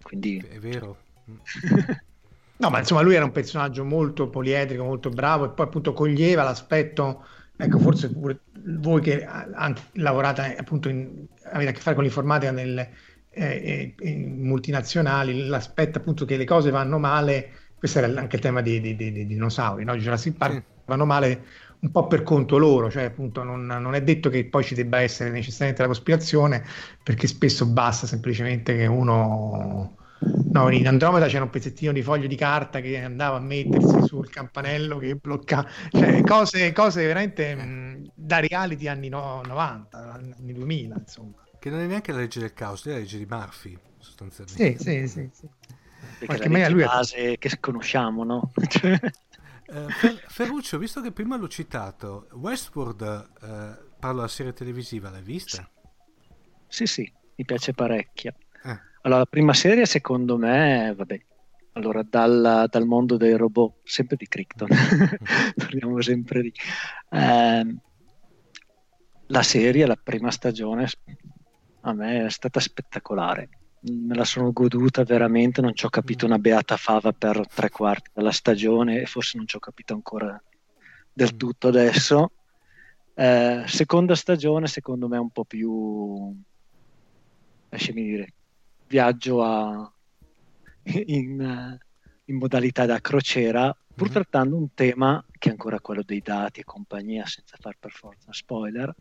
D: Quindi...
B: È vero.
C: no, ma insomma lui era un personaggio molto poliedrico, molto bravo e poi appunto coglieva l'aspetto, ecco forse pure voi che anche lavorate appunto, in, avete a che fare con l'informatica nelle eh, in multinazionali, l'aspetto appunto che le cose vanno male, questo era anche il tema di, di, di, di dinosauri, no? Jurassic Park sì. vanno male un po' per conto loro, cioè appunto non, non, è detto che poi ci debba essere necessariamente la cospirazione, perché spesso basta semplicemente che uno... No, in Andromeda c'era un pezzettino di foglio di carta che andava a mettersi sul campanello che bloccava, cioè cose, cose veramente mh, da reality anni no, 90, anni 2000, insomma.
B: Che non è neanche la legge del caos, è la legge di Murphy, sostanzialmente.
C: Sì, sì, sì. sì.
D: Perché la lui base è... che conosciamo, no?
B: Eh, Fer- Ferruccio, visto che prima l'ho citato, Westworld, eh, parlo della serie televisiva, l'hai vista?
D: Sì, sì, mi piace parecchio. Eh. Allora, la prima serie secondo me, vabbè, allora dal, dal mondo dei robot, sempre di Crichton, parliamo sempre di... Eh, la serie, la prima stagione, a me è stata spettacolare me la sono goduta veramente, non ci ho capito una beata fava per tre quarti della stagione e forse non ci ho capito ancora del tutto adesso. Eh, seconda stagione secondo me è un po' più, lasciami dire, viaggio a, in, in, modalità da crociera, pur mm-hmm. trattando un tema che è ancora quello dei dati e compagnia, senza far per forza spoiler,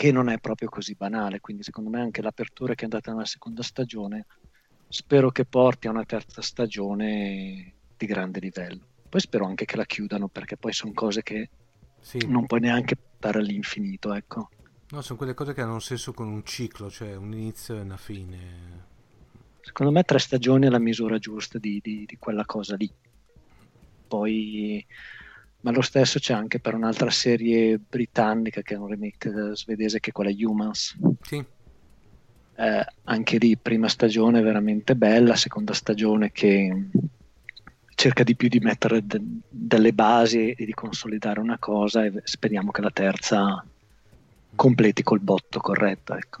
D: che non è proprio così banale, quindi secondo me anche l'apertura che è andata nella seconda stagione spero che porti a una terza stagione di grande livello. Poi spero anche che la chiudano perché poi sono cose che sì. non puoi neanche portare all'infinito, ecco.
B: No, sono quelle cose che hanno un senso con un ciclo, cioè un inizio e una fine.
D: Secondo me tre stagioni è la misura giusta di, di, di quella cosa lì. Poi ma lo stesso c'è anche per un'altra serie britannica che è un remake svedese che è quella Humans.
B: Sì.
D: Eh, anche lì prima stagione veramente bella, seconda stagione che cerca di più di mettere de- delle basi e di consolidare una cosa e speriamo che la terza completi col botto corretto. Ecco.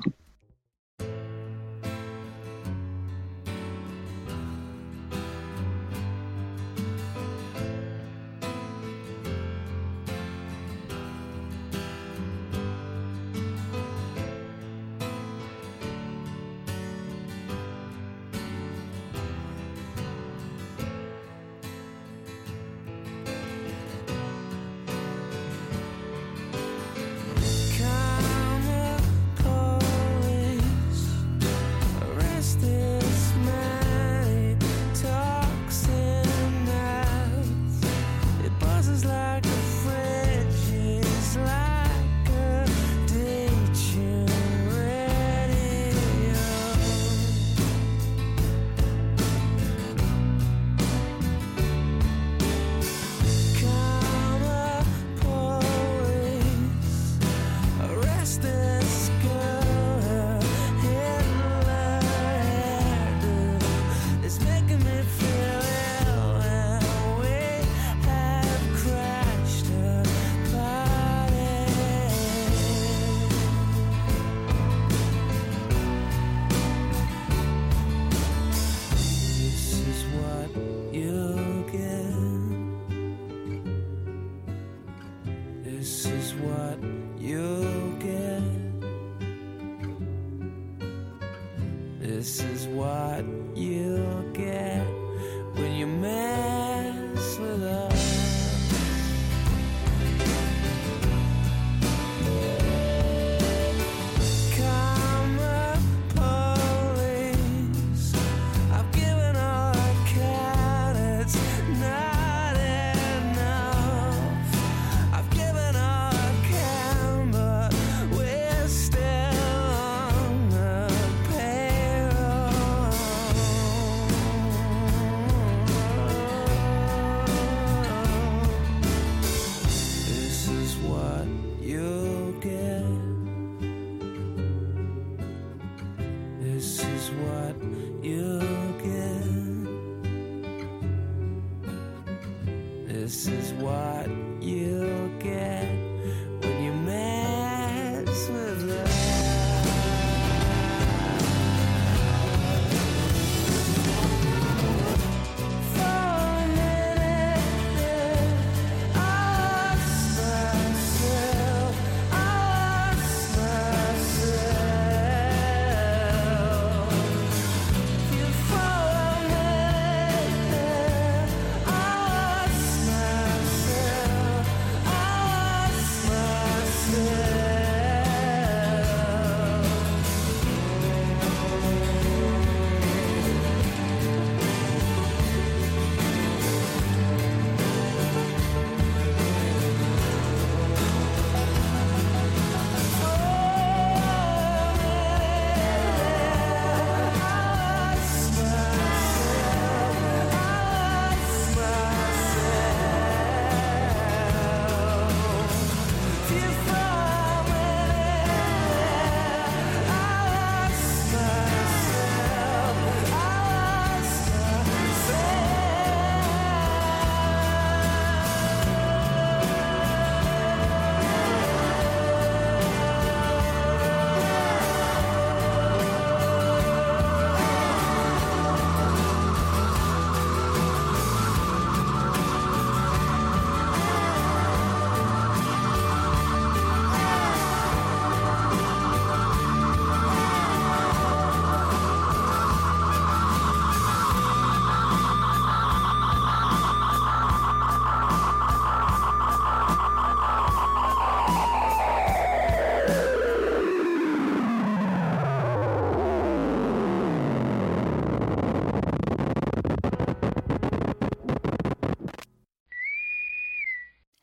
E: This is what you'll get. This is what you'll get when you're mad.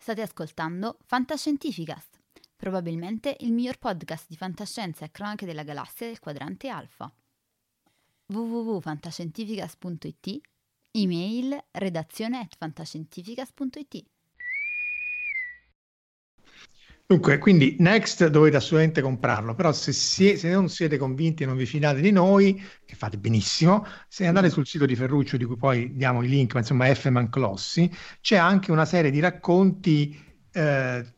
A: State ascoltando Fantascientificast, probabilmente il miglior podcast di fantascienza e cronache della galassia del quadrante alfa. www.fantascientificast.it Email redazione at fantascientificast.it
C: Dunque, quindi Next dovete assolutamente comprarlo, però se, sie- se non siete convinti e non vi fidate di noi, che fate benissimo, se andate sul sito di Ferruccio, di cui poi diamo i link, ma insomma F. Manclossi, c'è anche una serie di racconti eh,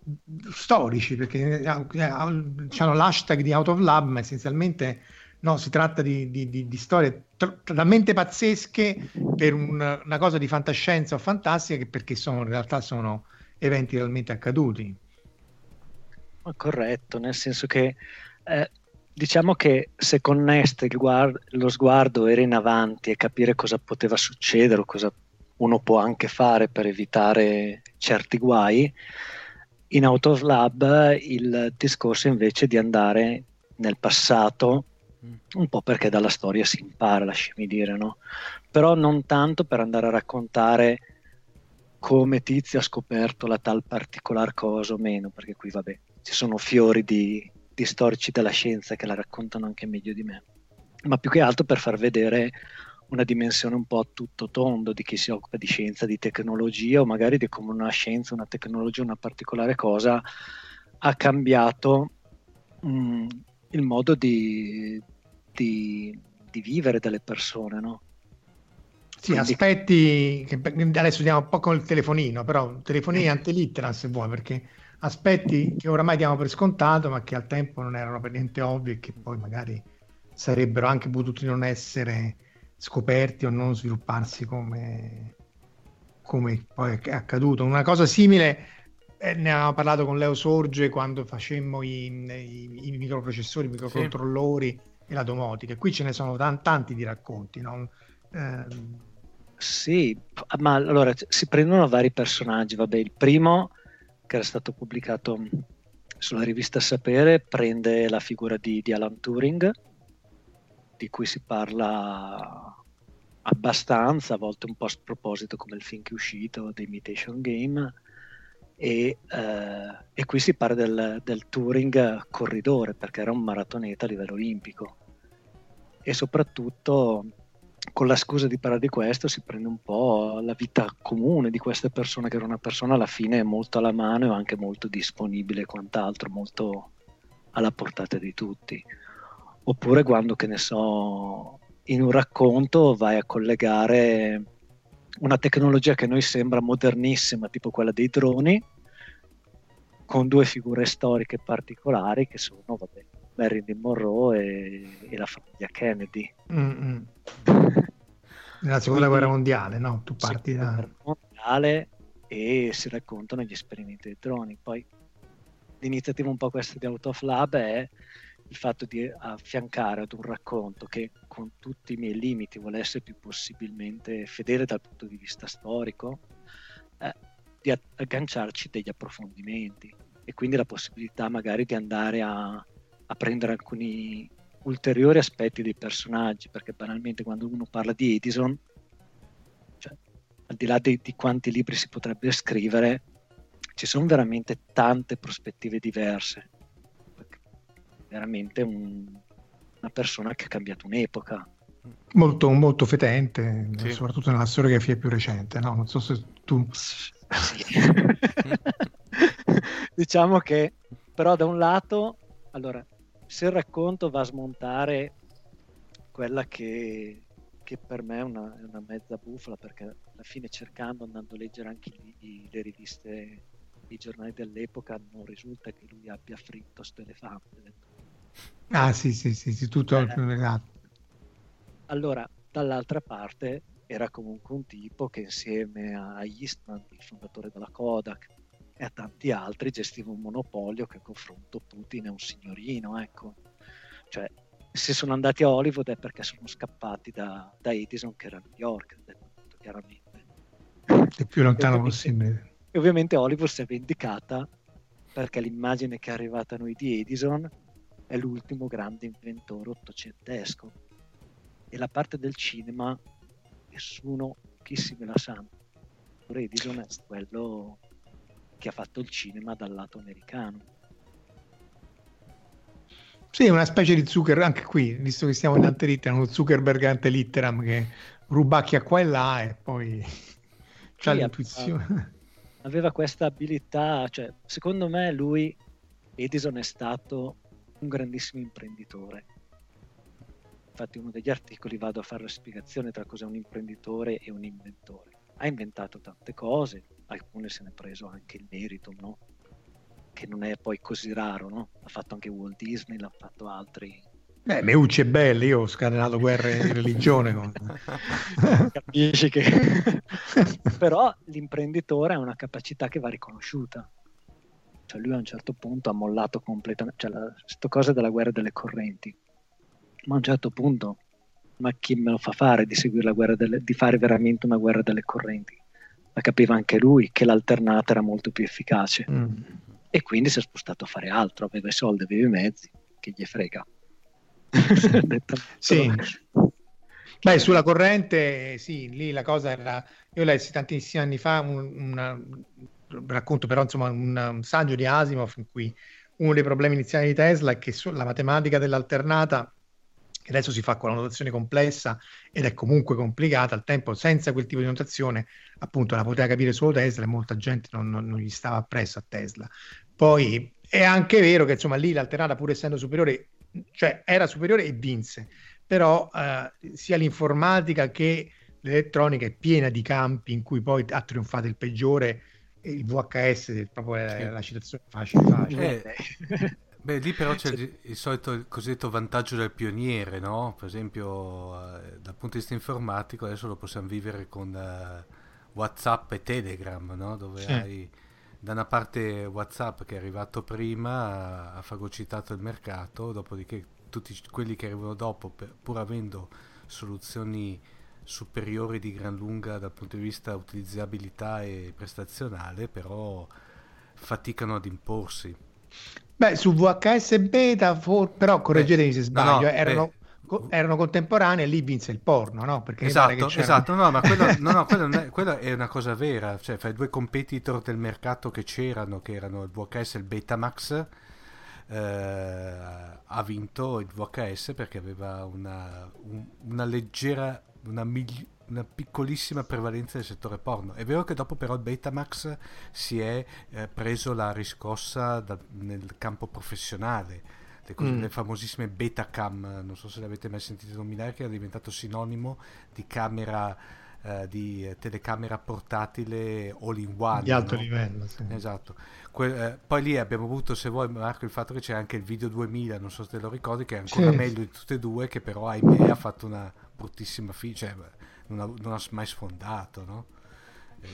C: storici, perché eh, hanno l'hashtag di Out of Lab, ma essenzialmente no, si tratta di, di- di- di storie tr- talmente pazzesche per un- una cosa di fantascienza o fantastica che perché sono, in realtà sono eventi realmente accaduti.
D: Corretto, nel senso che eh, diciamo che se con Nest il guard- lo sguardo era in avanti e capire cosa poteva succedere o cosa uno può anche fare per evitare certi guai, in Out of Lab il discorso invece è di andare nel passato, un po' perché dalla storia si impara, lasciami dire, no? Però non tanto per andare a raccontare come Tizio ha scoperto la tal particolar cosa o meno, perché qui vabbè, ci sono fiori di, di storici della scienza che la raccontano anche meglio di me, ma più che altro per far vedere una dimensione un po' a tutto tondo di chi si occupa di scienza, di tecnologia o magari di come una scienza, una tecnologia, una particolare cosa ha cambiato mh, il modo di, di- di vivere delle persone, no?
C: Sì,
D: Quindi-
C: aspetti, che adesso diamo un po' con il telefonino, però telefonini antelitteram se vuoi, perché aspetti che oramai diamo per scontato, ma che al tempo non erano per niente ovvi e che poi magari sarebbero anche potuti non essere scoperti o non svilupparsi come, come poi è accaduto. Una cosa simile, eh, ne avevamo parlato con Leo Sorge quando facemmo i, i- i microprocessori, i microcontrollori e la domotica. Qui ce ne sono tan- tanti di racconti, no? Ehm,
D: Sì, ma allora si prendono vari personaggi. Vabbè, il primo, che era stato pubblicato sulla rivista Sapere, prende la figura di, di Alan Turing, di cui si parla abbastanza, a volte un po' a sproposito, come il film che è uscito, The Imitation Game. E, eh, e qui si parla del, del Turing corridore, perché era un maratoneta a livello olimpico. E soprattutto con la scusa di parlare di questo si prende un po' la vita comune di queste persone, che era una persona alla fine molto alla mano e anche molto disponibile e quant'altro, molto alla portata di tutti. Oppure quando, che ne so, in un racconto vai a collegare una tecnologia che a noi sembra modernissima, tipo quella dei droni, con due figure storiche particolari che sono, vabbè, Marilyn Monroe e, e la famiglia Kennedy.
C: mm, mm. Nella seconda guerra mondiale, no? Tu parti
D: Seconda
C: da...
D: guerra mondiale e si raccontano gli esperimenti dei droni. Poi l'iniziativa un po' questa di Out of Lab è il fatto di affiancare ad un racconto che con tutti i miei limiti vuole essere più possibilmente fedele dal punto di vista storico, eh, di agganciarci degli approfondimenti e quindi la possibilità magari di andare a, a prendere alcuni ulteriori aspetti dei personaggi, perché banalmente quando uno parla di Edison, cioè, al di là di, di quanti libri si potrebbe scrivere, ci sono veramente tante prospettive diverse. Veramente un- una persona che ha cambiato un'epoca.
C: Molto, molto fetente,
B: Sì.
C: soprattutto nella storiografia più recente, no? Non so se tu...
D: Sì. diciamo che però da un lato, allora, se il racconto va a smontare quella che, che per me è una, è una mezza bufala, perché alla fine cercando, andando a leggere anche i- i- le riviste, i giornali dell'epoca, non risulta che lui abbia fritto sto elefante.
C: Ah sì, sì, sì, sì, tutto
D: Eh.
C: esatto.
D: Allora, dall'altra parte era comunque un tipo che insieme a Eastman, il fondatore della Kodak, e a tanti altri gestiva un monopolio che confronto Putin è un signorino, ecco. Cioè, se sono andati a Hollywood è perché sono scappati da, da Edison che era a New York, chiaramente.
C: Il più lontano possibile.
D: E ovviamente Hollywood si è vendicata perché l'immagine che è arrivata a noi di Edison è l'ultimo grande inventore ottocentesco. E la parte del cinema nessuno, pochissimi la sanno. Eppure Edison è quello che ha fatto il cinema dal lato americano.
C: Sì, una specie di Zucker, anche qui, visto che stiamo in antelitteram, uno Zuckerberg antelitteram che rubacchia qua e là e poi c'ha
D: Sì,
C: l'intuizione.
D: Aveva questa abilità, cioè, secondo me lui, Edison, è stato un grandissimo imprenditore. Infatti uno degli articoli vado a fare la spiegazione tra cos'è un imprenditore e un inventore. Ha inventato tante cose, alcune se ne è preso anche il merito, no? Che non è poi così raro, no? L'ha fatto anche Walt Disney, l'ha fatto altri.
C: Eh, Meucci è bello, io ho scatenato guerre di religione. Con...
D: Capisci che... Però l'imprenditore ha una capacità che va riconosciuta. Cioè lui a un certo punto ha mollato completamente, cioè la, sto cosa della guerra delle correnti. Ma a un certo punto, ma chi me lo fa fare di seguire la guerra delle, di fare veramente una guerra delle correnti? Ma capiva anche lui che l'alternata era molto più efficace.
C: Mm.
D: E quindi si è spostato a fare altro, aveva i soldi, aveva i mezzi, che gli frega.
C: Sì. Beh, sulla corrente, sì, lì la cosa era... Io lessi tantissimi anni fa un, una- un racconto, però insomma, un, un saggio di Asimov in cui uno dei problemi iniziali di Tesla è che la matematica dell'alternata, che adesso si fa con la notazione complessa ed è comunque complicata, al tempo senza quel tipo di notazione, appunto, la poteva capire solo Tesla e molta gente non, non- non gli stava appresso a Tesla. Poi è anche vero che insomma lì l'alternata, pur essendo superiore, cioè era superiore e vinse però eh, sia l'informatica che l'elettronica è piena di campi in cui poi ha trionfato il peggiore, il VHS, proprio la, la citazione facile facile.
B: Eh, Beh, lì però c'è il, il solito il cosiddetto vantaggio del pioniere, no? Per esempio, eh, dal punto di vista informatico, adesso lo possiamo vivere con eh, WhatsApp e Telegram, no? Dove
C: Sì.
B: hai da una parte WhatsApp che è arrivato prima, ha fagocitato il mercato, dopodiché tutti quelli che arrivano dopo, per- pur avendo soluzioni superiori di gran lunga dal punto di vista utilizzabilità e prestazionale, però faticano ad imporsi.
C: Beh, su VHS beta, for- però correggetemi se sbaglio,
B: no,
C: erano, co- erano contemporanei e lì vinse il porno, no? Perché
B: Esatto, esatto, no, ma quello, no, no, quello, è, quello è una cosa vera, cioè fra i due competitor del mercato che c'erano, che erano il VHS e il Betamax, eh, ha vinto il VHS perché aveva una, un- una leggera, una, migli- una piccolissima prevalenza del settore porno. È vero che dopo però il Betamax si è eh, preso la riscossa da- nel campo professionale, le, cose-
C: Mm.
B: le famosissime Betacam, non so se le avete mai sentite nominare, che è diventato sinonimo di camera, eh, di telecamera portatile all in one.
C: di alto
B: no?
C: livello. sì.
B: Esatto. Que- eh, poi lì abbiamo avuto, se vuoi Marco, il fatto che c'è anche il video 2000, non so se te lo ricordi, che è ancora
C: Sì.
B: meglio di tutte e due, che però ahimè ha fatto una bruttissima fine, cioè non ha, non ha mai sfondato, no? Eh,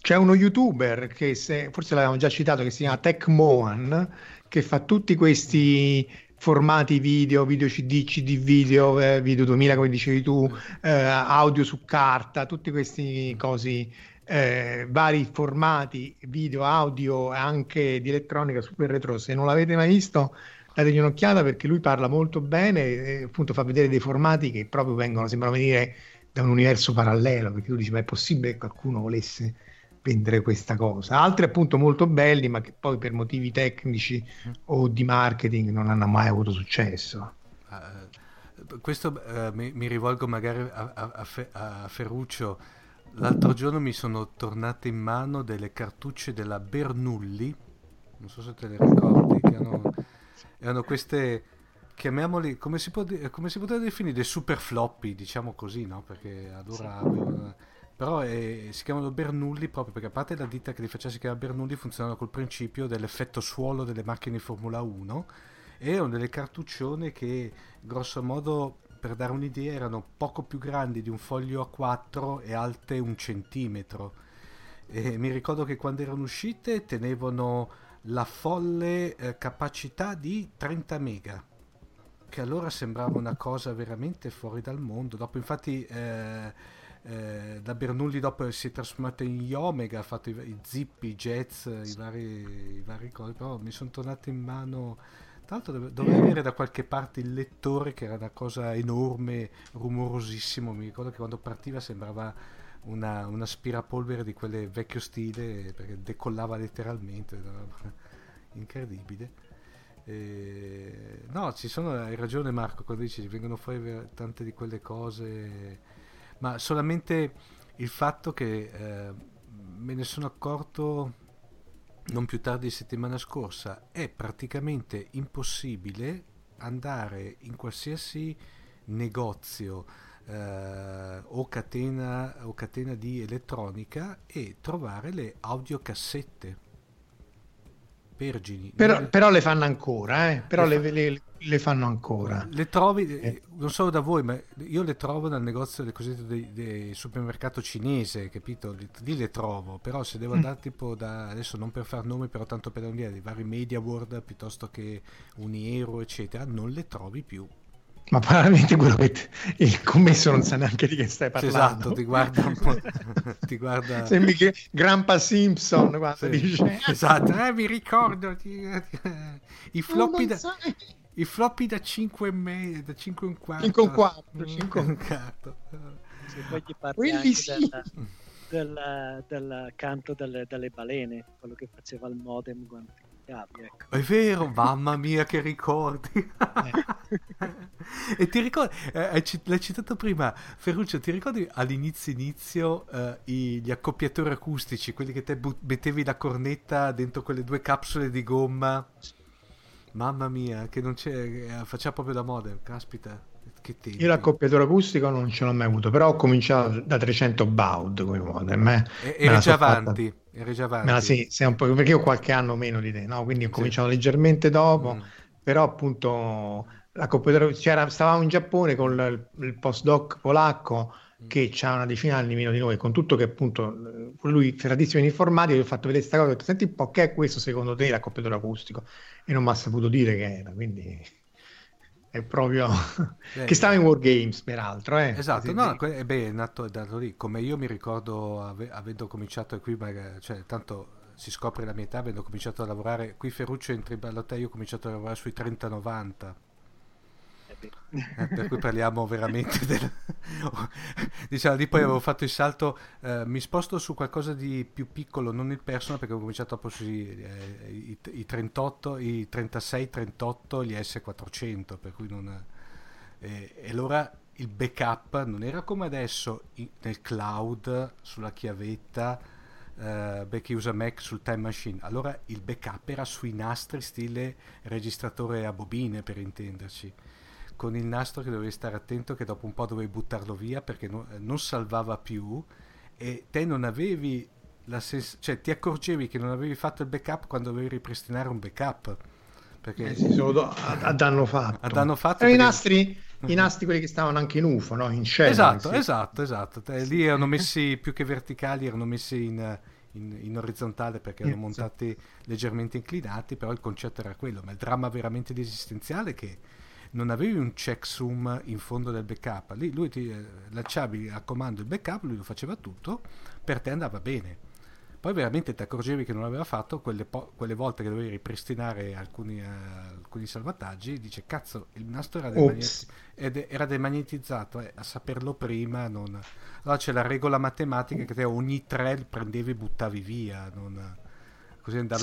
C: C'è uno youtuber che se- forse l'avevamo già citato che si chiama Tech Mohan che fa tutti questi formati video, video CD, CD video, eh, video 2000 come dicevi tu, eh, audio su carta, tutti questi cosi, eh, vari formati video, audio e anche di elettronica super retro. Se non l'avete mai visto, dategli un'occhiata perché lui parla molto bene e appunto fa vedere dei formati che proprio vengono, sembrano venire da un universo parallelo, perché tu dici, ma è possibile che qualcuno volesse vendere questa cosa. Altri appunto molto belli, ma che poi per motivi tecnici o di marketing non hanno mai avuto successo.
B: eh, questo eh, mi, mi rivolgo magari a, a- a Fe- a Ferruccio. L'altro giorno mi sono tornate in mano delle cartucce della Bernoulli, non so se te le ricordi, che erano, erano queste, chiamiamoli, come si, può, di- come si poteva definire, super floppy, diciamo così, no? Perché allora avevano- Però eh, si chiamano Bernoulli proprio perché a parte la ditta che li faceva si chiama Bernoulli funzionano col principio dell'effetto suolo delle macchine di Formula 1 e erano delle cartuccione che grosso modo per dare un'idea erano poco più grandi di un foglio A4 e alte un centimetro. E mi ricordo che quando erano uscite tenevano la folle eh, capacità di 30 mega che allora sembrava una cosa veramente fuori dal mondo dopo infatti eh, eh, da Bernoulli dopo si è trasformato in Omega ha fatto i, i zippi, i jazz i vari, i vari cose però mi sono tornate in mano tra l'altro dove- dovevo avere da qualche parte il lettore che era una cosa enorme, rumorosissimo. Mi ricordo che quando partiva sembrava una, un aspirapolvere di quelle vecchio stile perché decollava letteralmente. una Incredibile. Eh, no, ci sono, hai ragione Marco quando dici vengono fuori tante di quelle cose, ma solamente il fatto che eh, me ne sono accorto non più tardi di settimana scorsa, è praticamente impossibile andare in qualsiasi negozio eh, o, catena, o catena di elettronica e trovare le audiocassette. Vergini.
C: Però, però le fanno ancora, eh? però
B: Le
C: le, le- le fanno ancora.
B: le trovi, eh, non solo da voi, ma io le trovo nel negozio del cosiddetto dei, dei supermercato cinese, capito? Lì, le trovo, però se devo
C: Mm.
B: andare tipo da, adesso non per far nome, però tanto per dire, dei vari Media World piuttosto che Uniero, eccetera, non le trovi più.
C: Ma probabilmente quello che t- il commesso non sa neanche di che stai parlando.
B: Esatto, ti guarda un po', ti guarda...
C: Sembri che Grandpa Simpson quando
B: Sì,
C: dice
B: esatto, eh, mi ricordo ti- i floppy da, i floppy da 5 e me, da 5 e un quarto.
C: Cinque e un quarto,
B: Mm,
C: cinque e un
B: quarto.
D: Se poi ti parli
C: Quelli sì.
D: del, del- del canto delle, delle balene, quello che faceva il modem quando ti collegavi, ecco.
B: È vero, mamma mia che ricordi. e ti ricordi, eh, l'hai citato prima, Ferruccio, ti ricordi all'inizio inizio eh, gli accoppiatori acustici, quelli che te but- mettevi la cornetta dentro quelle due capsule di gomma? Mamma mia, che non c'è, eh, faceva proprio da moda, caspita, che tempi.
C: Io l'accoppiatore acustico non ce l'ho mai avuto, però ho cominciato da 300 baud come modem. eh.
B: E- Eri già
C: fatta-
B: avanti, eri già avanti.
C: Me la sì, sei un po', perché io ho qualche anno meno di te, no? Quindi ho
B: Sì.
C: cominciato leggermente dopo,
B: Mm.
C: però appunto l'accoppiatore, c'era, stavamo in Giappone con il, il postdoc polacco che ha una decina di anni meno di noi, con tutto che appunto lui ferratissimo in informatica, gli ho fatto vedere questa cosa, ho detto senti un po' che è questo secondo te l'accoppiatore acustico e non mi ha saputo dire che era, quindi è proprio
B: Eh,
C: che stava in Wargames peraltro eh.
B: Esatto, no, que- eh, beh, è nato, è nato lì, come io mi ricordo ave- avendo cominciato qui, ma- cioè tanto si scopre la mia età, avendo cominciato a lavorare, qui Ferruccio entri in ballotta, io ho cominciato a lavorare sui 30-90,
D: Eh beh.
B: eh, per cui parliamo veramente del... diciamo, lì poi avevo fatto il salto, eh, mi sposto su qualcosa di più piccolo, non il personal, perché ho cominciato dopo sui eh, i, i 38, i 36-38, gli S400, per cui non... E, e allora il backup non era come adesso i- nel cloud, sulla chiavetta, eh, beh, chi usa Mac sul Time Machine. Allora il backup era sui nastri stile registratore a bobine, per intenderci. Con il nastro che dovevi stare attento che dopo un po' dovevi buttarlo via perché no- eh, non salvava più e te non avevi la sens- cioè ti accorgevi che non avevi fatto il backup quando dovevi ripristinare un backup. Perché
C: Eh sì, solo do- a, a danno fatto.
B: A danno fatto
C: Erano i
B: perché-
C: nastri, i nastri quelli che stavano anche in UFO, no? In scena.
B: Esatto,
C: sì.
B: esatto, esatto. Lì erano messi più che verticali, erano messi in, in- in orizzontale perché erano
C: Eh, sì.
B: montati leggermente inclinati, però il concetto era quello. Ma il dramma veramente di esistenziale è che non avevi un checksum in fondo del backup. Lì lui ti eh, lanciavi a comando il backup, lui lo faceva tutto, per te andava bene. Poi veramente ti accorgevi che non l'aveva fatto quelle, po- quelle volte che dovevi ripristinare alcuni, eh, alcuni salvataggi, dice cazzo il nastro era, demagneti- ed era demagnetizzato, eh, a saperlo prima non... Allora c'è la regola matematica che te ogni tre prendevi e buttavi via, non...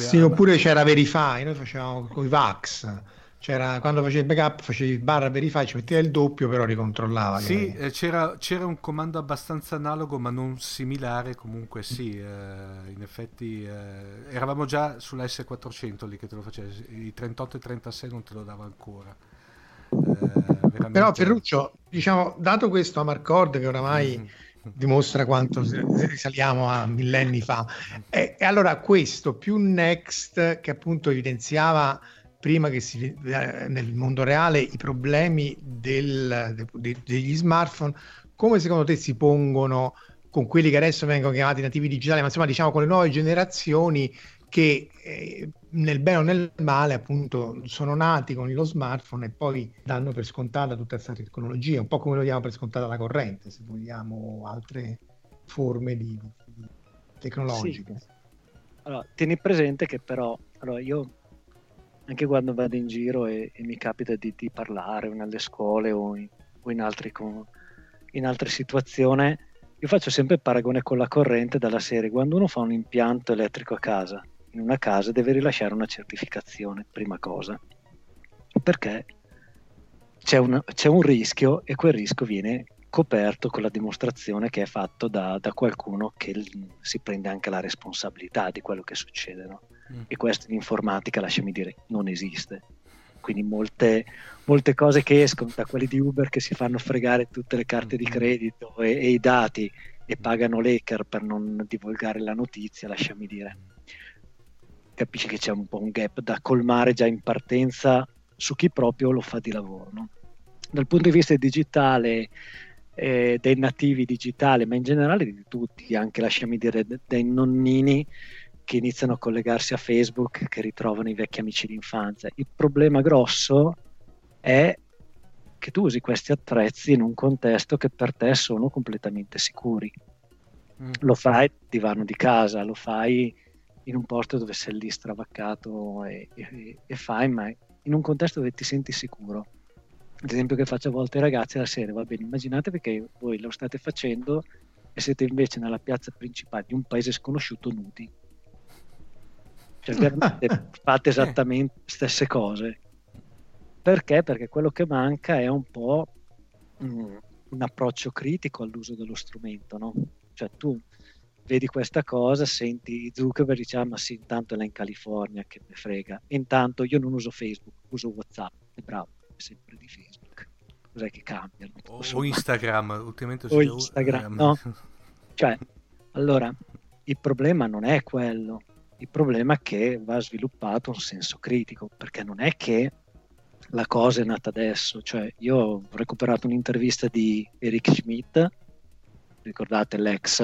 C: Sì,
B: a...
C: oppure c'era Verify, noi facevamo con i VAX. C'era, quando facevi il backup facevi barra Verify, ci metteva il doppio, però ricontrollava. che-
B: Sì, eh, c'era, c'era un comando abbastanza analogo ma non similare, comunque sì, eh, in effetti eh, eravamo già sulla S400 lì che te lo facevi, i 38 e 36 non te lo dava ancora. Eh, veramente-
C: Però Ferruccio, diciamo, dato questo Amarcord che oramai
B: Mhm.
C: dimostra quanto risaliamo a millenni fa, e, e allora questo più Next che appunto evidenziava prima che si, eh, nel mondo reale i problemi del- de- de- degli smartphone, come secondo te si pongono con quelli che adesso vengono chiamati nativi digitali, ma insomma diciamo con le nuove generazioni che eh, nel bene o nel male appunto sono nati con lo smartphone e poi danno per scontata tutta questa tecnologia, un po' come lo diamo per scontata la corrente, se vogliamo altre forme di, di tecnologiche.
D: Allora, tieni presente che però, allora io anche quando vado in giro e, e mi capita di, di parlare nelle scuole o in, o in altri in altre situazioni, io faccio sempre il paragone con la corrente dalla serie. Quando uno fa un impianto elettrico a casa, in una casa deve rilasciare una certificazione, prima cosa, perché c'è, una- c'è un rischio e quel rischio viene coperto con la dimostrazione che è fatto da, da qualcuno che si prende anche la responsabilità di quello che succede. no?
B: Mm.
D: E questo in informatica, lasciami dire, non esiste. Quindi molte, molte cose che escono da quelli di Uber che si fanno fregare tutte le carte di credito e, e i dati e pagano l'hacker per non divulgare la notizia, lasciami dire. Capisci che c'è un po' un gap da colmare già in partenza su chi proprio lo fa di lavoro. no? Dal punto di vista digitale, eh, dei nativi digitali, ma in generale di tutti, anche lasciami dire de- dei nonnini che iniziano a collegarsi a Facebook, che ritrovano i vecchi amici d'infanzia. Il problema grosso è che tu usi questi attrezzi in un contesto che per te sono completamente sicuri.
B: Mm.
D: Lo fai al divano di casa, lo fai in un posto dove sei lì stravaccato e, e, e fai, ma in un contesto dove ti senti sicuro. Ad esempio che faccio a volte ai ragazzi la sera, va bene, immaginatevi che voi lo state facendo e siete invece nella piazza principale di un paese sconosciuto nudi. Cioè veramente fate esattamente le stesse cose. Perché? Perché quello che manca è un po' mm, un approccio critico all'uso dello strumento, no? Cioè tu vedi questa cosa, senti Zuckerberg dice ah, ma sì, intanto è là in California che mi frega. Intanto io non uso Facebook, uso WhatsApp. E bravo, è sempre di Facebook. Cos'è che cambia?
B: O, Instagram, ultimamente
D: O
B: si-
D: Instagram,
B: eh,
D: no? Cioè, allora, il problema non è quello, il problema è che va sviluppato un senso critico, perché non è che la cosa è nata adesso, cioè io ho recuperato un'intervista di Eric Schmidt ricordate l'ex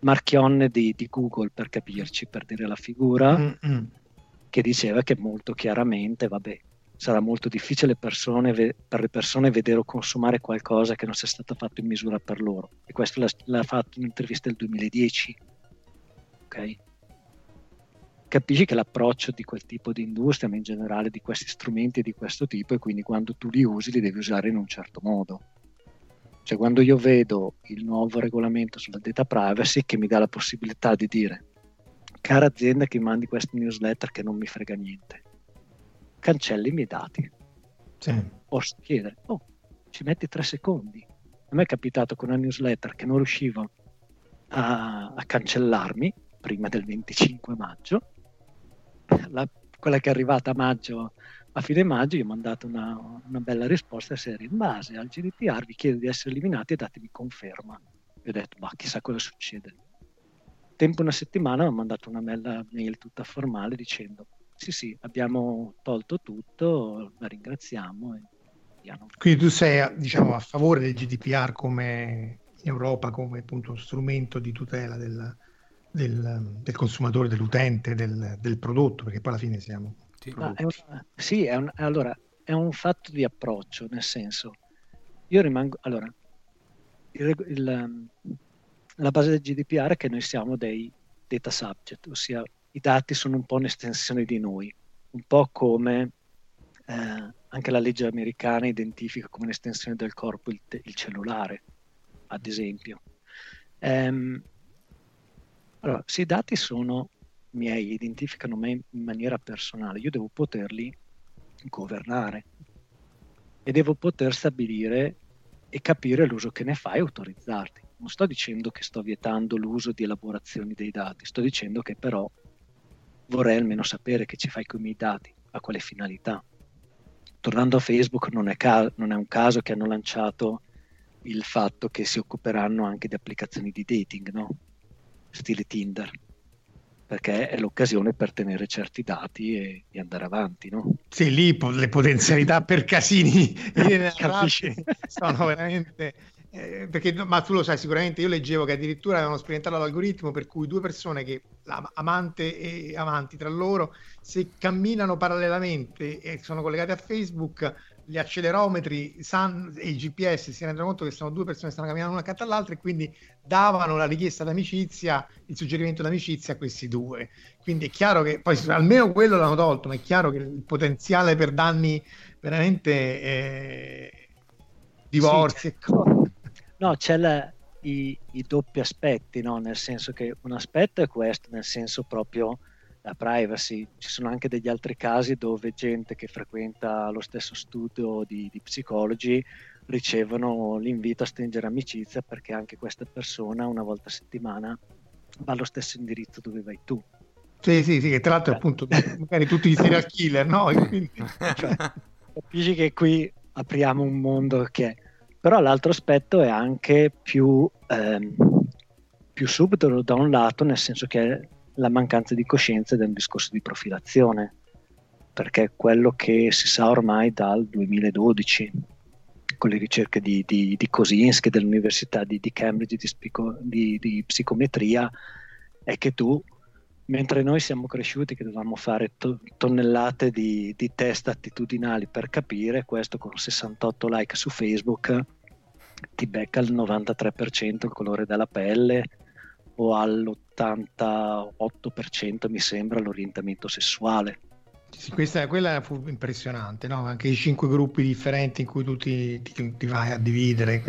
D: Marchionne di, di Google per capirci, per dire la figura,
C: Mm, mm.
D: che diceva che molto chiaramente, vabbè, sarà molto difficile persone per le persone vedere o consumare qualcosa che non sia stato fatto in misura per loro. E questo l'ha, l'ha fatto in un'intervista del 2010. Ok? Capisci che l'approccio di quel tipo di industria, ma in generale di questi strumenti di questo tipo, e quindi quando tu li usi li devi usare in un certo modo. Cioè, quando io vedo il nuovo regolamento sulla data privacy che mi dà la possibilità di dire, cara azienda che mandi questa newsletter che non mi frega niente, cancelli i miei dati.
C: Sì.
D: Posso chiedere, oh, ci metti tre secondi. A me è capitato con una newsletter che non riuscivo a, a cancellarmi prima del 25 maggio. La- quella che è arrivata a maggio, a fine maggio, io ho mandato una, una bella risposta a serie in base al GDPR, vi chiedo di essere eliminati e datemi conferma. E ho detto, ma chissà cosa succede. Tempo una settimana ho mandato una bella mail tutta formale dicendo, sì sì, abbiamo tolto tutto, la ringraziamo e.
C: Quindi tu sei diciamo, a favore del GDPR come Europa, come appunto strumento di tutela del, del- del consumatore, dell'utente, del, del prodotto, perché poi alla fine siamo...
D: È un- sì, è un, allora, è un fatto di approccio, nel senso, io rimango, allora, il il, um, la base del GDPR è che noi siamo dei data subject, ossia i dati sono un po' un'estensione di noi, un po' come eh, anche la legge americana identifica come un'estensione del corpo il, te- il cellulare, ad esempio. Ehm, allora, se i dati sono miei, identificano me in maniera personale, io devo poterli governare e devo poter stabilire e capire l'uso che ne fai e autorizzarti. Non sto dicendo che sto vietando l'uso di elaborazioni dei dati, sto dicendo che però vorrei almeno sapere che ci fai con i miei dati, a quale finalità. Tornando a Facebook, non è, ca- non è un caso che hanno lanciato il fatto che si occuperanno anche di applicazioni di dating, no? Stile Tinder, perché è l'occasione per tenere certi dati e, e andare avanti, no?
C: Sì, lì po- le potenzialità per casini sono veramente... eh, perché, ma tu lo sai sicuramente, io leggevo che addirittura avevano sperimentato l'algoritmo per cui due persone che amante e amanti tra loro, se camminano parallelamente e sono collegate a Facebook, gli accelerometri sanno, e il GPS si rendono conto che sono due persone che stanno camminando una accanto all'altra e quindi davano la richiesta d'amicizia, il suggerimento d'amicizia a questi due. Quindi è chiaro che poi almeno quello l'hanno tolto, ma è chiaro che il potenziale per danni veramente eh, divorzi. e cose.
D: No, c'è la- i, i doppi aspetti, no? Nel senso che un aspetto è questo, nel senso proprio la privacy. Ci sono anche degli altri casi dove gente che frequenta lo stesso studio di, di psicologi ricevono l'invito a stringere amicizia perché anche questa persona una volta a settimana va allo stesso indirizzo dove vai tu.
C: Sì, sì, sì, che tra l'altro appunto magari tutti i serial killer, no? Quindi-
D: Cioè, capisci che qui apriamo un mondo che però l'altro aspetto è anche più, ehm, più subdolo da un lato nel senso che la mancanza di coscienza un discorso di profilazione perché è quello che si sa ormai dal 2012 con le ricerche di, di, di Kosinski dell'università di, di Cambridge di, spico- di- psicometria è che tu mentre noi siamo cresciuti che dovevamo fare to- tonnellate di, di test attitudinali per capire, questo con 68 like su Facebook ti becca al 93% il colore della pelle o all'88% mi sembra l'orientamento sessuale.
C: Sì, questa, quella fu impressionante, no? Anche i cinque gruppi differenti in cui tu ti, ti- ti vai a dividere,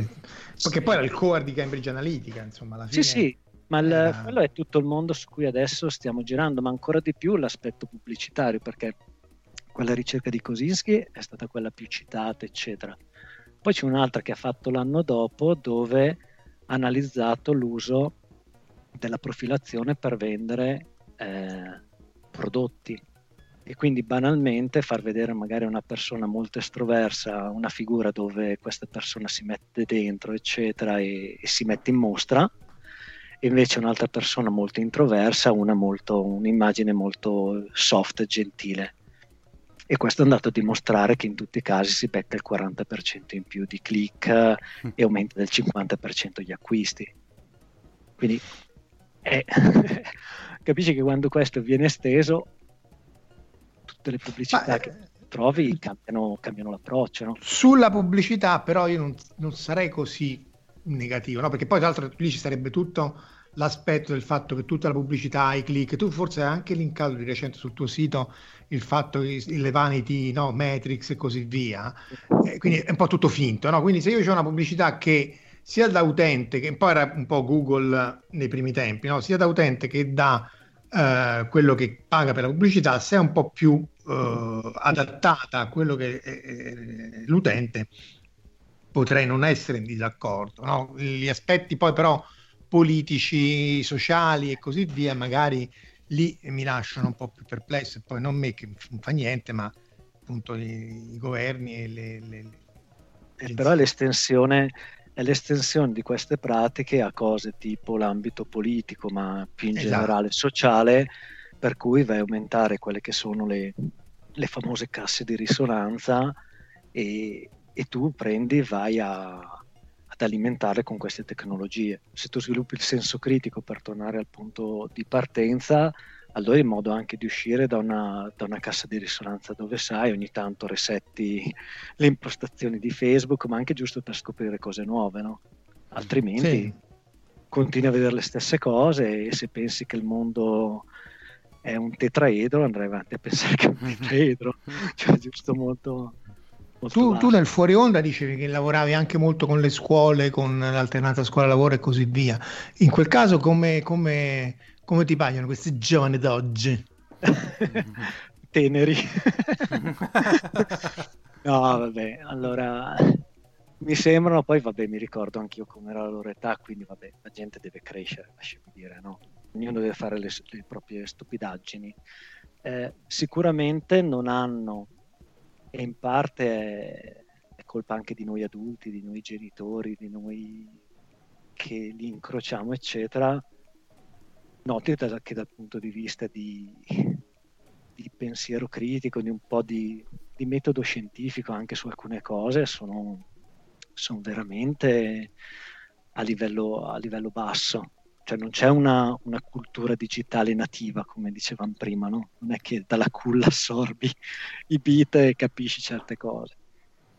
C: perché poi era il core di Cambridge Analytica, insomma, alla
D: Sì,
C: fine.
D: sì, ma il-
C: era-
D: quello è tutto il mondo su cui adesso stiamo girando, ma ancora di più l'aspetto pubblicitario, perché quella ricerca di Kosinski è stata quella più citata, eccetera. Poi c'è un'altra che ha fatto l'anno dopo dove ha analizzato l'uso della profilazione per vendere eh, prodotti e quindi banalmente far vedere magari una persona molto estroversa, una figura dove questa persona si mette dentro, eccetera, e, e si mette in mostra, e invece un'altra persona molto introversa, una molto, un'immagine molto soft e gentile. E questo è andato a dimostrare che in tutti i casi si becca il 40% in più di click
B: Mm.
D: e aumenta del 50% gli acquisti. Quindi è- capisci che quando questo viene esteso, tutte le pubblicità
C: Ma,
D: che
C: eh,
D: trovi cambiano, cambiano l'approccio. No?
C: Sulla pubblicità, però, io non, non sarei così negativo, no? Perché poi, tra l'altro, lì ci sarebbe tutto l'aspetto del fatto che tutta la pubblicità, i click, tu forse hai anche linkato di recente sul tuo sito il fatto che le vanity, no, Matrix e così via, Eh, quindi è un po' tutto finto, no? Quindi se io ho una pubblicità che sia da utente, che poi era un po' Google nei primi tempi, no? Sia da utente che da eh, quello che paga per la pubblicità, se è un po' più eh, adattata a quello che è l'utente, potrei non essere in disaccordo. no? Gli aspetti poi però politici, sociali e così via, magari lì mi lasciano un po' più perplesso, e poi non me che non fa niente, ma appunto i, i governi e le... le- le-
D: Eh, però l'estensione, è l'estensione di queste pratiche a cose tipo l'ambito politico, ma più in
C: Esatto.
D: generale sociale, per cui vai a aumentare quelle che sono le, le famose casse di risonanza e, e tu prendi e vai a, ad alimentare con queste tecnologie. Se tu sviluppi il senso critico per tornare al punto di partenza, allora in modo anche di uscire da una, da una cassa di risonanza dove sai, ogni tanto resetti le impostazioni di Facebook, ma anche giusto per scoprire cose nuove, no? Altrimenti
C: Sì.
D: continui a vedere le stesse cose e se pensi che il mondo è un tetraedro, andrai avanti a pensare che è un tetraedro, cioè giusto molto...
C: Tu, tu nel fuori onda dicevi che lavoravi anche molto con le scuole, con l'alternanza scuola-lavoro e così via. In quel caso come, come- come ti paiono questi giovani d'oggi?
D: Teneri. no, vabbè, allora mi sembrano, poi vabbè, mi ricordo anch'io come era la loro età, quindi vabbè, la gente deve crescere, lasciami dire, no? Ognuno deve fare le, le proprie stupidaggini. Eh, sicuramente non hanno, e in parte è, è colpa anche di noi adulti, di noi genitori, di noi che li incrociamo, eccetera, noti da- che dal punto di vista di, di pensiero critico, di un po' di, di metodo scientifico anche su alcune cose, sono, sono veramente a livello, a livello basso. Cioè non c'è una, una cultura digitale nativa, come dicevamo prima, no? Non è che dalla culla assorbi i bit e capisci certe cose.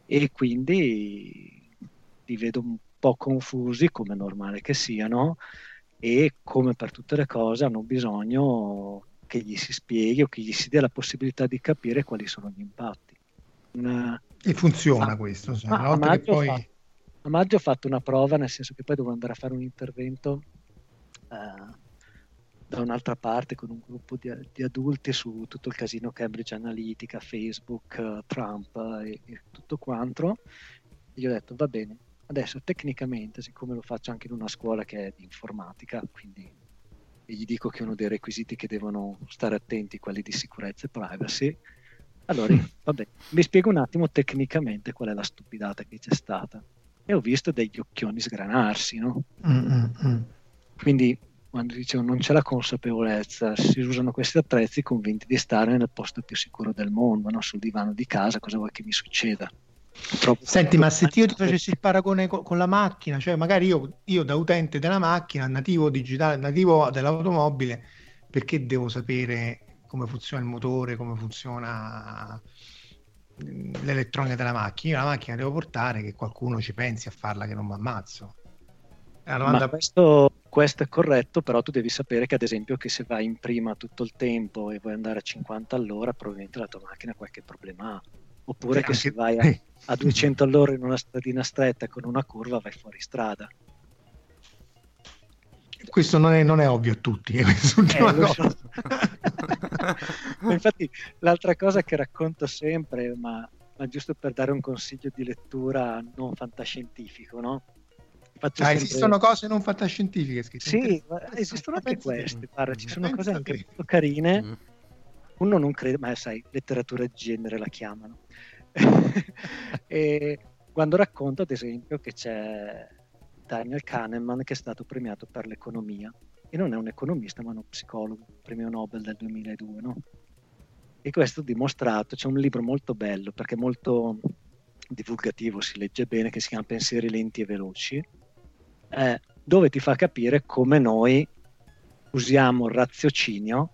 D: E quindi li vedo un po' confusi, come normale che siano, e come per tutte le cose hanno bisogno che gli si spieghi o che gli si dia la possibilità di capire quali sono gli impatti. Una-
C: E funziona
D: Ah,
C: questo, cioè,
D: a maggio
C: poi...
D: fa- a maggio ho fatto una prova, nel senso che poi devo andare a fare un intervento eh, da un'altra parte con un gruppo di, di adulti su tutto il casino Cambridge Analytica, Facebook, Trump e, e tutto quanto. E gli ho detto, va bene, adesso tecnicamente, siccome lo faccio anche in una scuola che è di informatica, quindi gli dico che uno dei requisiti che devono stare attenti è quelli di sicurezza e privacy, allora vabbè, mi spiego un attimo tecnicamente qual è la stupidata che c'è stata. E ho visto degli occhioni sgranarsi, no?
C: Mm, mm, mm.
D: Quindi quando dicevo non c'è la consapevolezza, si usano questi attrezzi convinti di stare nel posto più sicuro del mondo, no? sul divano di casa, cosa vuoi che mi succeda? Purtroppo-
C: Senti, ma se io ti facessi il paragone co- con la macchina, cioè magari io, io da utente della macchina, nativo digitale, nativo dell'automobile, perché devo sapere come funziona il motore, come funziona l'elettronica della macchina? Io la macchina devo portare che qualcuno ci pensi a farla che non mi ammazzo. Domanda
D: Ma questo, questo è corretto, però tu devi sapere che ad esempio che se vai in prima tutto il tempo e vuoi andare a 50 all'ora, probabilmente la tua macchina qualche problema ha. Oppure che se vai a,
C: eh.
D: a 200 all'ora in una stradina stretta con una curva vai fuori strada.
C: Questo non è, non è ovvio a tutti. eh,
D: Eh, so. Infatti, l'altra cosa che racconto sempre, ma, ma giusto per dare un consiglio di lettura non fantascientifico, no?
C: Ah,
D: sempre-
C: esistono cose non fantascientifiche scritte.
D: Sì, ma esistono
C: Ma
D: anche queste. Guarda, ci sono cose anche molto carine.
B: Mm.
D: Uno non crede, ma sai, letteratura di genere la chiamano. e quando racconto, ad esempio, che c'è Daniel Kahneman che è stato premiato per l'economia e non è un economista ma uno psicologo, premio Nobel del 2002, no? E questo dimostrato, c'è un libro molto bello perché è molto divulgativo, si legge bene, che si chiama Pensieri lenti e veloci, eh, dove ti fa capire come noi usiamo il raziocinio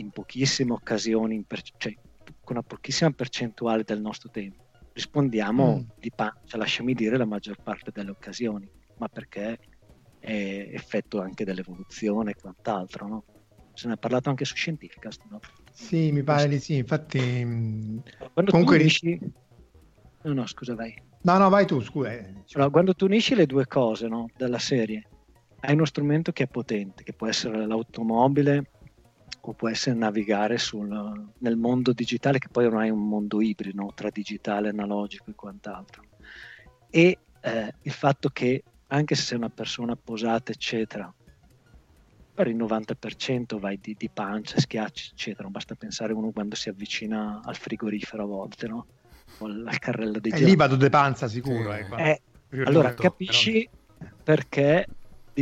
D: in pochissime occasioni, in per- cioè con una pochissima percentuale del nostro tempo. Rispondiamo
C: Mm.
D: di pancia, lasciami dire, la maggior parte delle occasioni, ma perché è effetto anche dell'evoluzione e quant'altro, no? Se ne è parlato anche su Scientificast, no?
C: Sì, mi pare di sì. Infatti, mh,
D: Quando
C: Comunque
D: tu unisci... No, no, scusa, vai.
C: no, no, vai tu, scusa. eh.
D: Allora, quando tu unisci le due cose no, della serie, hai uno strumento che è potente, che può essere l'automobile o può essere navigare sul- nel mondo digitale, che poi ormai è un mondo ibrido no, tra digitale, analogico e quant'altro. E eh, il fatto che anche se sei una persona posata, eccetera, per il 90% vai di, di pancia, schiacci, eccetera. Non basta pensare uno quando si avvicina al frigorifero a volte, no? O al, carrello dei
C: E
D: gelati.
C: lì vado de panza sicuro.
B: Sì.
C: eh.
D: Eh, allora capisci perché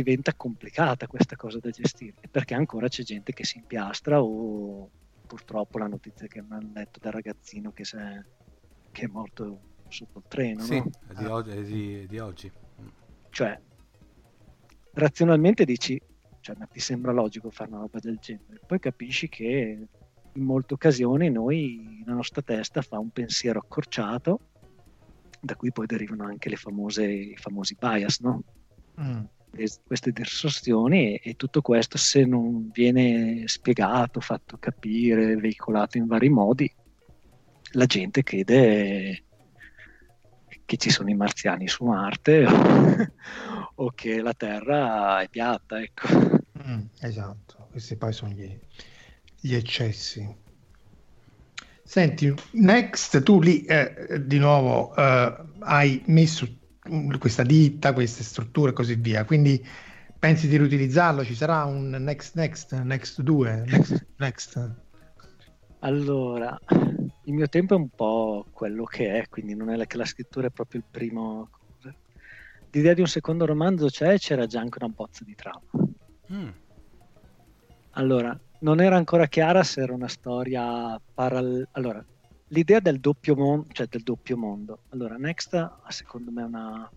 D: diventa complicata questa cosa da gestire perché ancora c'è gente che si impiastra o purtroppo la notizia che mi hanno letto dal ragazzino che, è, che è morto sotto il treno
B: Sì,
D: no?
B: è di, oggi, è di- è di oggi.
D: cioè razionalmente dici cioè, ma ti sembra logico fare una roba del genere poi capisci che in molte occasioni noi la nostra testa fa un pensiero accorciato da cui poi derivano anche le famose, i famosi bias no?
C: Mm.
D: Es- queste distorsioni e, e tutto questo se non viene spiegato, fatto capire, veicolato in vari modi, la gente crede che ci sono i marziani su Marte o, o che la Terra è piatta, ecco.
C: Mm, esatto, questi poi sono gli, gli eccessi. Senti, Next, tu lì eh, di nuovo eh, hai messo questa ditta, queste strutture e così via, quindi pensi di riutilizzarlo? Ci sarà un Next Next, Next 2, Next Next?
D: Allora, il mio tempo è un po' quello che è, quindi non è la- che la scrittura è proprio il primo... L'idea di un secondo romanzo c'è, c'era già anche una bozza di trama.
B: Mm.
D: Allora, non era ancora chiara se era una storia parallela. Allora, l'idea del doppio mondo, cioè del doppio mondo. Allora, Next, secondo me, è una,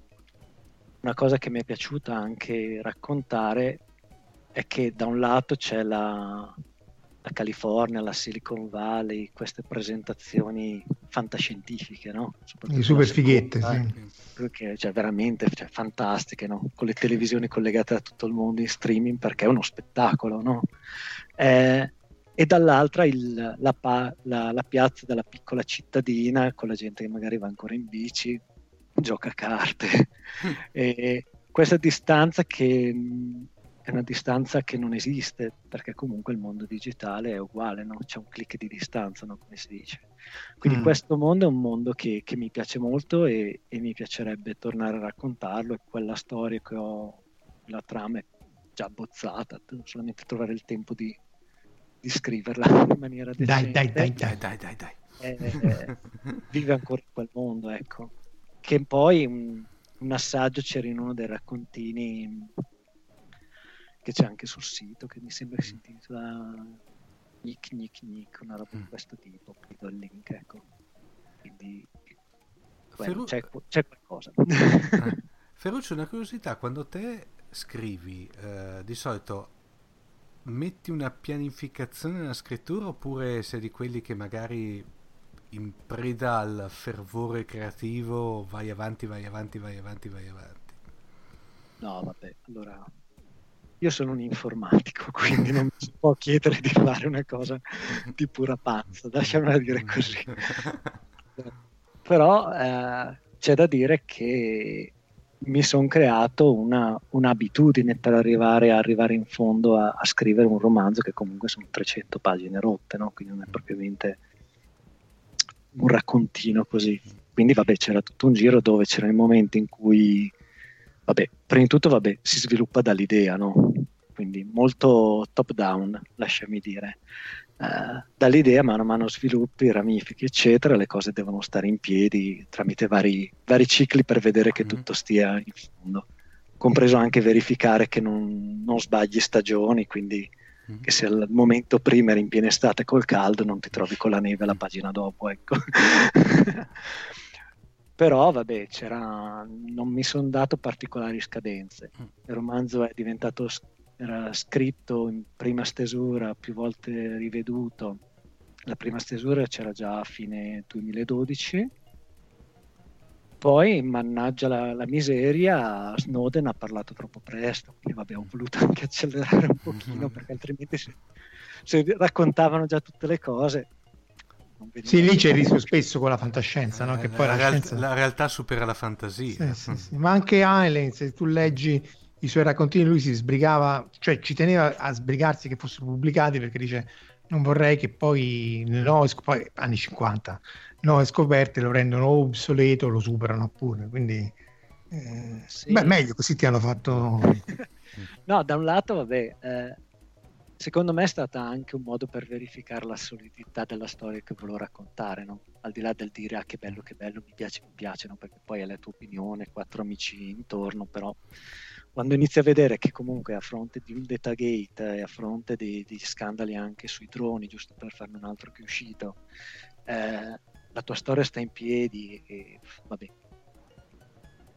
D: una cosa che mi è piaciuta anche raccontare è che da un lato c'è la, la California, la Silicon Valley, queste presentazioni fantascientifiche, no? Soprattutto
C: super fighette, sì.
D: perché cioè, veramente cioè, fantastiche, no? con le televisioni collegate a tutto il mondo in streaming perché è uno spettacolo. No? Eh, e dall'altra il- la, pa- la- la piazza della piccola cittadina con la gente che magari va ancora in bici, gioca a carte. e questa distanza che è una distanza che non esiste perché comunque il mondo digitale è uguale, no? c'è un clic di distanza, no? come si dice. Quindi
C: Mm.
D: questo mondo è un mondo che, che mi piace molto e, e mi piacerebbe tornare a raccontarlo e quella storia che ho, la trama è già abbozzata, devo solamente trovare il tempo di, di scriverla in maniera
C: Dai,
D: decente.
C: dai, dai,
B: Dai,
C: dai.
B: dai, dai, dai.
D: Eh, vive ancora in quel mondo, ecco. Che poi un, un assaggio c'era in uno dei raccontini che c'è anche sul sito, che mi sembra che si intitola Nick Nick Nick, una roba di
B: Mm.
D: questo tipo, vi do il link, ecco. Quindi bueno, c'è, c'è qualcosa.
B: Eh. Ferruccio, una curiosità, quando te scrivi, eh, di solito metti una pianificazione nella scrittura oppure sei di quelli che magari in preda al fervore creativo vai avanti, vai avanti, vai avanti, vai avanti?
D: No, vabbè, allora io sono un informatico, quindi non mi si può chiedere di fare una cosa di pura pazza, lasciamela dire così. Però eh, c'è da dire che mi sono creato una, un'abitudine per arrivare, arrivare in fondo a, a scrivere un romanzo che comunque sono 300 pagine rotte, no? quindi non è propriamente un raccontino così. Quindi vabbè, c'era tutto un giro dove c'erano i momenti in cui, vabbè, prima di tutto vabbè, si sviluppa dall'idea, no? Quindi molto top down, lasciami dire. Eh, dall'idea mano a mano sviluppi, ramifichi, eccetera, le cose devono stare in piedi tramite vari, vari cicli per vedere che
B: Mhm.
D: tutto stia in fondo. Compreso anche verificare che non, non sbagli stagioni, quindi
B: Mm.
D: che se al momento prima eri in piena estate col caldo non ti trovi con la neve alla pagina dopo, ecco. Però vabbè, c'era, non mi sono dato particolari scadenze.
B: Mm.
D: Il romanzo è diventato, era scritto in prima stesura, più volte riveduto. La prima stesura c'era già a fine 2012. Poi, mannaggia la, la miseria, Snowden ha parlato troppo presto, quindi vabbè, ho voluto anche accelerare un pochino, perché altrimenti se, se raccontavano già tutte le cose...
C: Sì, lì c'è il rischio spesso con la fantascienza, no?
B: Eh,
C: che
B: la,
C: poi la,
B: real-
C: scienza...
B: la realtà supera la fantasia.
C: Sì, sì, sì. Ma anche Heinlein, se tu leggi i suoi raccontini, lui si sbrigava, cioè ci teneva a sbrigarsi che fossero pubblicati perché dice non vorrei che poi, no, poi anni 50, nuove scoperte lo rendono obsoleto, lo superano pure, quindi eh,
D: Sì.
C: beh, meglio così ti hanno fatto...
D: No, da un lato, vabbè, eh, secondo me è stata anche un modo per verificare la solidità della storia che volevo raccontare, no? Al di là del dire ah che bello, che bello, mi piace, mi piace, no? Perché poi è la tua opinione, quattro amici intorno, però quando inizi a vedere che comunque a fronte di un Datagate e a fronte di, di scandali anche sui droni, giusto per farne un altro che è uscito, eh, la tua storia sta in piedi e vabbè,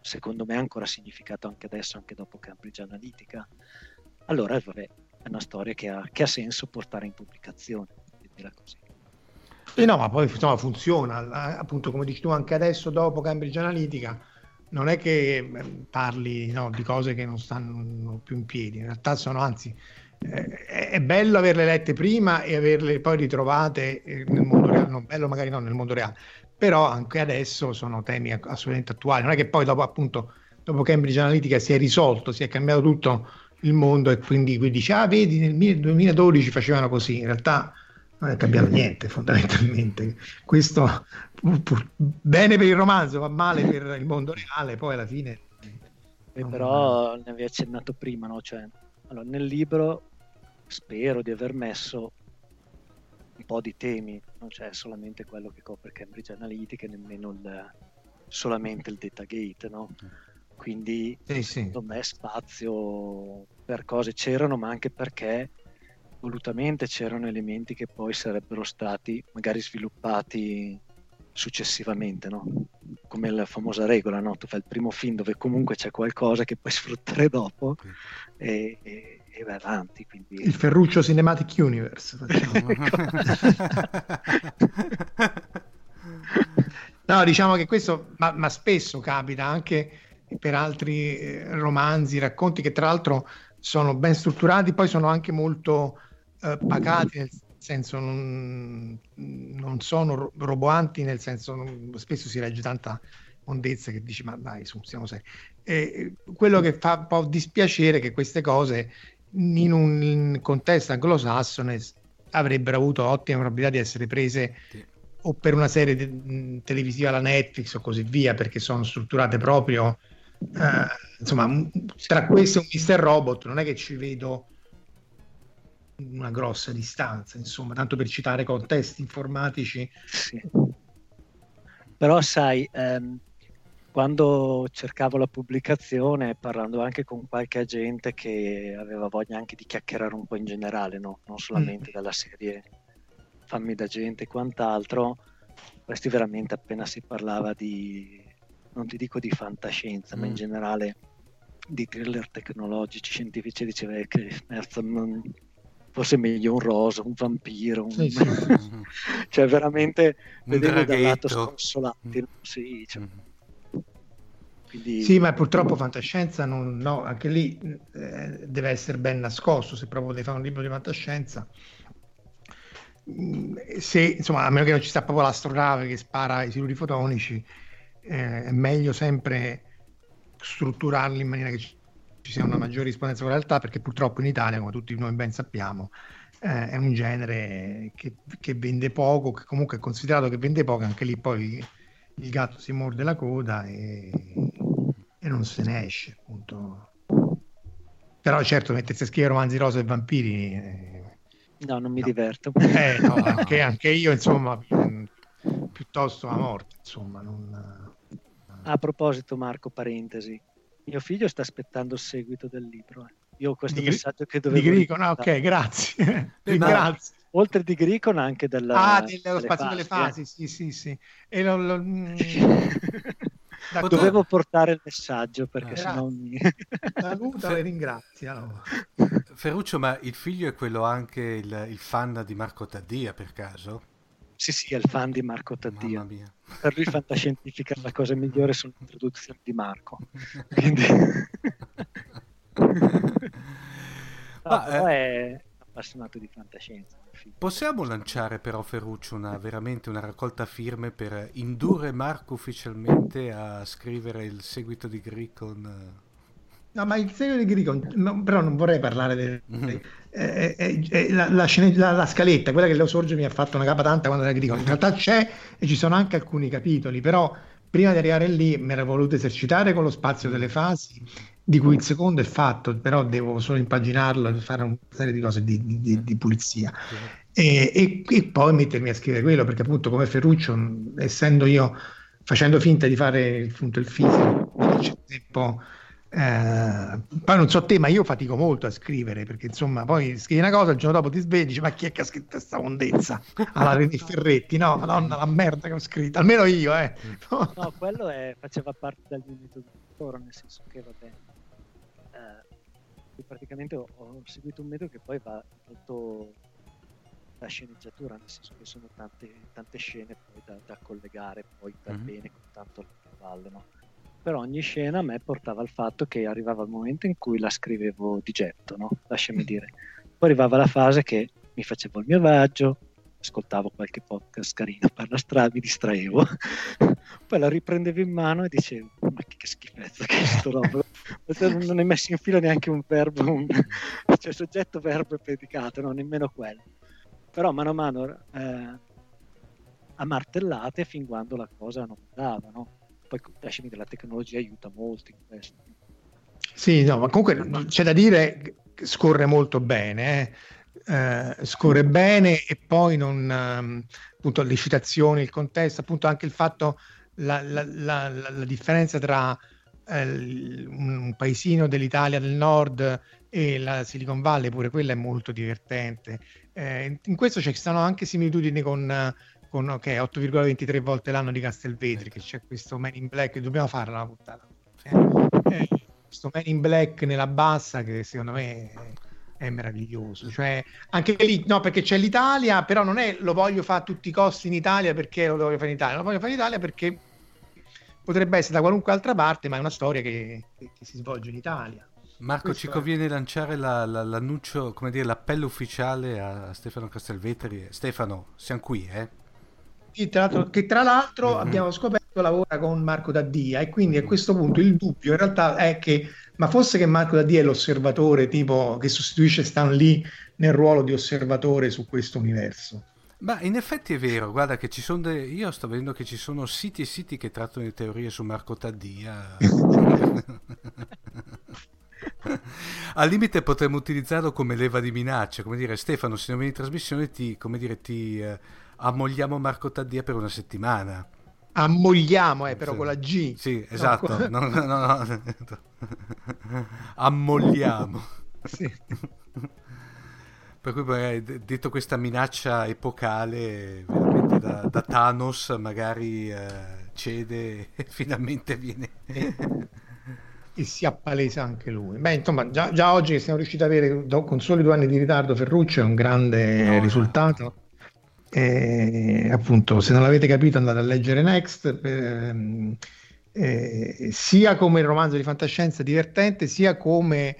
D: secondo me ha ancora significato anche adesso, anche dopo Cambridge Analytica, allora vabbè, è una storia che ha, che ha senso portare in pubblicazione, dirla così.
C: Eh no, ma poi insomma, funziona, appunto come dici tu anche adesso dopo Cambridge Analytica, non è che eh, parli no, di cose che non stanno più in piedi, in realtà sono anzi, eh, è bello averle lette prima e averle poi ritrovate eh, nel mondo reale, no, bello magari non nel mondo reale, però anche adesso sono temi ass- assolutamente attuali, non è che poi dopo appunto, dopo Cambridge Analytica si è risolto, si è cambiato tutto il mondo e quindi, quindi dici, ah vedi nel 2012 facevano così, in realtà non è cambiato niente fondamentalmente. Questo bene per il romanzo, va male per il mondo reale, poi alla fine...
D: E
C: non-
D: però ne avevi accennato prima, no? Cioè, allora, nel libro spero di aver messo un po' di temi, non c'è solamente quello che copre Cambridge Analytica, nemmeno il- solamente il Datagate, no? Quindi
C: Sì, sì.
D: secondo me spazio per cose c'erano, ma anche perché volutamente c'erano elementi che poi sarebbero stati magari sviluppati successivamente, no? Come la famosa regola, no? Tu fai il primo film dove comunque c'è qualcosa che puoi sfruttare dopo e, e- e vai avanti. Quindi...
C: Il Ferruccio Cinematic Universe. facciamo. No, diciamo che questo, ma, ma spesso capita anche per altri eh, romanzi, racconti che tra l'altro sono ben strutturati, poi sono anche molto eh, pacati, nel senso non, non sono ro- roboanti, nel senso non- spesso si legge tanta mondezza che dici ma dai, su, siamo seri. E quello che fa un po' dispiacere è che queste cose in un contesto anglosassone avrebbero avuto ottime probabilità di essere prese
B: Sì.
C: o per una serie de- televisiva alla Netflix o così via, perché sono strutturate proprio eh, insomma, tra questo e un Mr. Robot non è che ci vedo una grossa distanza, insomma, tanto per citare contesti informatici.
D: Sì. Però sai, ehm, quando cercavo la pubblicazione, parlando anche con qualche agente che aveva voglia anche di chiacchierare un po' in generale, no? non solamente dalla serie Fammi da gente e quant'altro, questi veramente appena si parlava di, non ti dico di fantascienza, ma in
B: Mm.
D: generale di thriller tecnologici, scientifici, diceva che non- forse è meglio un rosa, un vampiro, un...
C: Sì, sì.
D: cioè veramente
B: Un
D: vedevo dal lato sconsolati,
B: Mm.
D: sì, cioè,
B: Mm.
D: quindi
C: Sì, ma purtroppo fantascienza non, no, anche lì eh, deve essere ben nascosto se proprio devi fare un libro di fantascienza. Mm, Se, insomma, a meno che non ci sia proprio l'astronave che spara i siluri fotonici, eh, è meglio sempre strutturarli in maniera che ci, ci sia una maggiore rispondenza con la realtà, perché purtroppo in Italia, come tutti noi ben sappiamo, eh, è un genere che, che vende poco, che comunque è considerato che vende poco, anche lì poi il gatto si morde la coda e, e non se ne esce, appunto. Però certo, mettersi a scrivere romanzi rosa e vampiri, eh,
D: no, non mi
C: No.
D: diverto.
C: eh, no, anche, anche io, insomma, mm, piuttosto a morte, insomma, non...
D: A proposito, Marco, parentesi, mio figlio sta aspettando il seguito del libro. eh. io ho questo
C: Di
D: messaggio che
C: Di
D: dovevo
C: Gricon, ah, ok, grazie. Ringrazio.
D: oltre di Gricon anche della
C: Ah, dello
D: delle
C: spazio delle
D: eh.
C: fasi, sì, sì, sì. E lo- lo- mm, d'accordo.
D: Dovevo portare il messaggio perché
B: Ah.
D: sennò mi...
C: Saluta e ringrazia.
B: Ferruccio, ma il figlio è quello anche il, il fan di Marco Taddia per caso?
D: sì, sì, è il fan di Marco Taddia.
B: Mamma mia.
D: Per lui fantascientifica la cosa migliore sono le introduzioni di Marco. Quindi... No,
B: Ma,
D: però
B: eh,
D: è appassionato di fantascienza.
B: Possiamo lanciare però Ferruccio una, veramente una raccolta firme per indurre Marco ufficialmente a scrivere il seguito di Gricon?
C: No, ma il segno di Gricon, no, però non vorrei parlare del...
B: Mhm.
C: eh, eh, eh, la, la scene- la- la scaletta, quella che Leo Sorge mi ha fatto una capa tanta quando era Gricon, in realtà c'è e ci sono anche alcuni capitoli, però prima di arrivare lì mi ero voluto esercitare con lo spazio delle fasi, di cui il secondo è fatto, però devo solo impaginarlo e fare una serie di cose di, di- di- pulizia. E, e- e poi mettermi a scrivere quello, perché appunto come Ferruccio, essendo io facendo finta di fare appunto il fisico, c'è tempo... eh, poi non so te, ma io fatico molto a scrivere perché insomma, poi scrivi una cosa, il giorno dopo ti svegli, dici, ma chi è che ha scritto questa mondezza? Alla René Ferretti, no, madonna, la merda che ho scritto, almeno io, eh.
D: No, quello è- faceva parte del mio metodo di lavoro, nel senso che vabbè, eh, praticamente ho, ho seguito un metodo che poi va molto da sceneggiatura, nel senso che sono tante, tante scene poi da, da collegare poi per
B: Mhm.
D: bene con tanto alle valle, no? Per ogni scena a me portava al fatto che arrivava il momento in cui la scrivevo di getto, no? Lasciami dire. Poi arrivava la fase che mi facevo il mio viaggio, ascoltavo qualche podcast carino per la strada, mi distraevo, poi la riprendevo in mano e dicevo, ma che, che schifezza che è sto roba, Cioè, non hai messo in fila neanche un verbo, un- cioè soggetto, verbo e predicato, no, nemmeno quello. Però mano a mano eh, a martellate fin quando la cosa non andava, no? Poi lasciami dire, la tecnologia aiuta molto in questo.
C: Sì, no, ma comunque c'è da dire che scorre molto bene, eh. Eh, scorre bene e poi non, ehm, appunto, le citazioni, il contesto, appunto anche il fatto, la, la- la- la- differenza tra eh, un, paesino dell'Italia del nord e la Silicon Valley, pure quella è molto divertente. Eh, in questo ci stanno anche similitudini con, con ok, 8,23 volte l'anno di Castelvetri, che c'è questo Man in Black, dobbiamo farla una puntata. Eh, eh, questo Man in Black nella bassa che secondo me è, è meraviglioso. Cioè, anche lì, no, perché c'è l'Italia, però non è lo voglio fare a tutti i costi in Italia perché lo voglio fare in Italia, lo voglio fare in Italia perché potrebbe essere da qualunque altra parte, ma è una storia che, che- che si svolge in Italia.
B: Marco,
C: Questo
B: ci
C: è.
B: conviene lanciare la- la- l'annuncio, come dire, l'appello ufficiale a Stefano Castelvetri. Stefano, siamo qui, eh?
C: Che tra l'altro, che tra l'altro
B: Mhm.
C: abbiamo scoperto lavora con Marco Daddia e quindi a questo punto il dubbio in realtà è che, ma fosse che Marco Daddia è l'osservatore tipo che sostituisce Stan Lee nel ruolo di osservatore su questo universo.
B: Ma in effetti è vero, guarda che ci sono de- io sto vedendo che ci sono siti e siti che trattano di teorie su Marco Taddia. Al limite potremmo utilizzarlo come leva di minaccia, come dire Stefano, se non vieni in trasmissione ti, come dire, ti eh, ammogliamo Marco Taddia per una settimana.
C: Ammogliamo, eh, però
B: Sì.
C: con la G.
B: Sì, esatto.
C: con-
B: No, no, no, no. Ammolliamo.
C: Sì.
B: Per cui magari, detto questa minaccia epocale, veramente da, da Thanos magari eh, cede e finalmente viene...
C: E si appalesa anche lui. Beh, insomma, già, già oggi che siamo riusciti ad avere con soli due anni di ritardo Ferruccio è un grande
B: no.
C: risultato. E, appunto, se non l'avete capito, andate a leggere Next. ehm, eh, sia come romanzo di fantascienza divertente, sia come,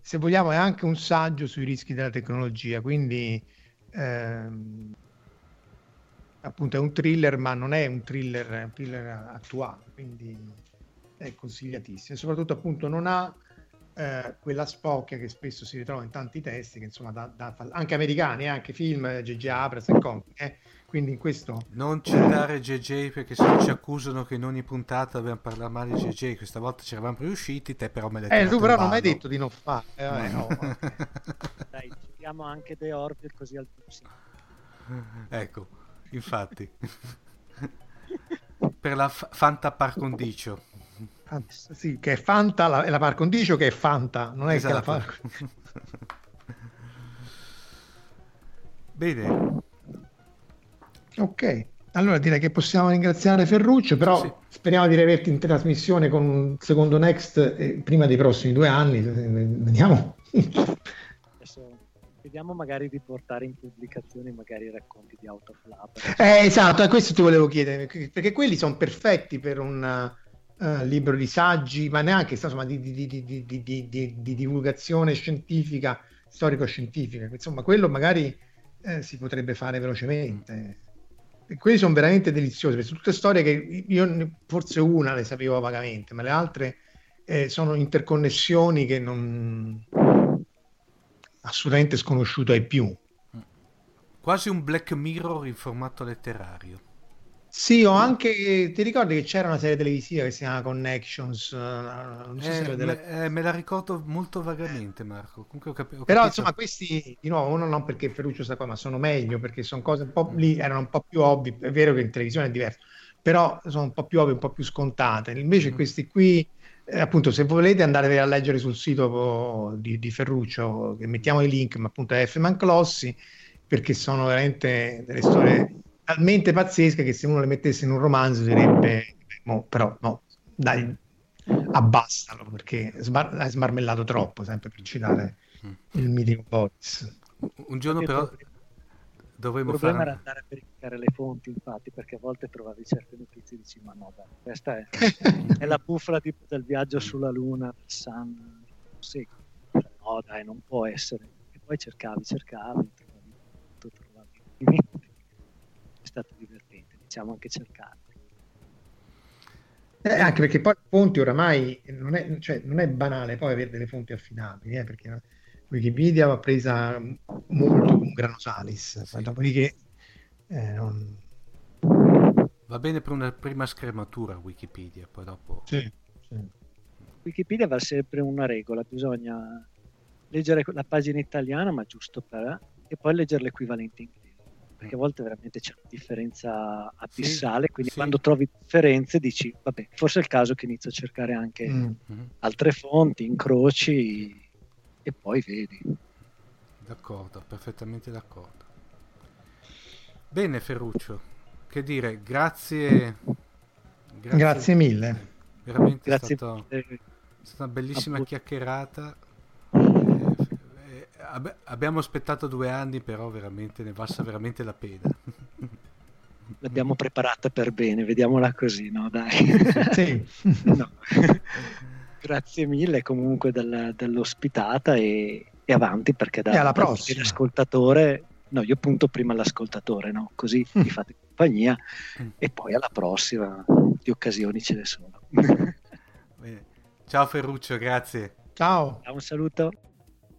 C: se vogliamo, è anche un saggio sui rischi della tecnologia. Quindi, ehm, appunto, è un thriller, ma non è un thriller, è un thriller attuale. Quindi è consigliatissimo. Soprattutto, appunto, non ha eh, quella spocchia che spesso si ritrova in tanti testi, che insomma, da- da- anche americani, eh, anche film, J.J. Abrams e compagni. eh. Quindi in questo
B: Non citare JJ perché se no ci accusano che in ogni puntata dobbiamo parlare male di JJ. Questa volta ci eravamo riusciti, te però me l'hai
C: Eh,
B: tirato
C: tu però non hai detto di non fare. eh, vabbè, no, vabbè.
D: Dai, citiamo anche The Orville così al sì.
B: ecco, infatti. per la f- Fanta par condicio.
C: Sì, che è Fanta, la, è la par condicio che è Fanta, non è
B: Esatto.
C: che la par...
B: Bene,
C: Ok, allora direi che possiamo ringraziare Ferruccio, però
B: Sì.
C: speriamo di riaverti in trasmissione con un secondo Next eh, prima dei prossimi due anni, eh, vediamo.
D: Vediamo magari di portare in pubblicazione magari i racconti di Autoflab.
C: Eh, esatto, a questo ti volevo chiedere, perché quelli sono perfetti per un eh, libro di saggi, ma neanche insomma, di, di- di- di- di- di- di- di- di divulgazione scientifica, storico-scientifica. Insomma, quello magari eh, si potrebbe fare velocemente. E quelli sono veramente deliziosi, perché sono tutte storie che io forse una le sapevo vagamente, ma le altre eh, sono interconnessioni che non assolutamente sconosciuto ai più.
B: quasi un Black Mirror in formato letterario.
C: Sì, ho anche. Ti ricordi che c'era una serie televisiva che si chiama Connections? eh, Non so se
B: Eh,
C: era della-
B: me, eh, me la ricordo molto vagamente, Marco. Comunque ho capi- ho
C: Però
B: capito.
C: insomma, questi di nuovo, uno non perché Ferruccio sta qua, ma sono meglio perché sono cose un po' lì, erano un po' più ovvi. È vero che in televisione è diverso, però sono un po' più ovvie, un po' più scontate. Invece,
B: Mhm.
C: questi qui, eh, appunto, se volete andare a leggere sul sito oh, di, di Ferruccio, che mettiamo i link, ma appunto è F. Manclossi, perché sono veramente delle storie talmente pazzesche che se uno le mettesse in un romanzo direbbe, "Mo, però no, dai, abbassalo perché smar- hai smarmellato troppo, sempre per citare
B: Mm.
C: il mitico Boris.
B: Un giorno però
D: problema-
B: dovremmo
D: Il problema
B: fare...
D: era andare a verificare le fonti, infatti, perché a volte trovavi certe notizie e dici, ma no, dai, questa è, è la bufala tipo del viaggio sulla Luna, del Sun, sì, no dai, non può essere. E poi cercavi, cercavi, trovavi tutto, trovavi stato divertente, diciamo anche cercare.
C: Eh, anche perché poi le fonti oramai non è, cioè, non è banale poi avere delle fonti affidabili, eh, perché Wikipedia va presa molto con grano salis,
B: Sì.
C: dopodiché eh, non-
B: Va bene per una prima scrematura Wikipedia, poi dopo...
C: sì, sì.
D: Wikipedia va sempre una regola, bisogna leggere la pagina italiana, ma giusto per, e poi leggere l'equivalente inglese. Perché a volte veramente c'è una differenza abissale, quindi
B: sì.
D: quando trovi differenze dici, vabbè, forse è il caso che inizio a cercare anche
C: Mm.
B: Mhm.
D: altre fonti, incroci e poi vedi.
B: D'accordo, perfettamente d'accordo. Bene Ferruccio, che dire, grazie...
C: Grazie mille.
B: Veramente
D: Grazie
B: è stato...
D: mille.
B: È stata una bellissima
D: Appunto.
B: chiacchierata. Abbi- abbiamo aspettato due anni, però veramente ne valsa veramente la pena.
D: L'abbiamo preparata per bene, vediamola così, no? Dai.
C: Sì.
D: No. Grazie mille comunque della- dell'ospitata e, e avanti perché da,
C: E alla
D: da
C: prossima.
D: l'ascoltatore, no, io punto prima all'ascoltatore, no? Così
C: Mm.
D: vi fate compagnia
B: Mm.
D: e poi alla prossima di occasioni ce ne sono.
B: Bene. Ciao Ferruccio, grazie.
C: Ciao.
D: Un saluto.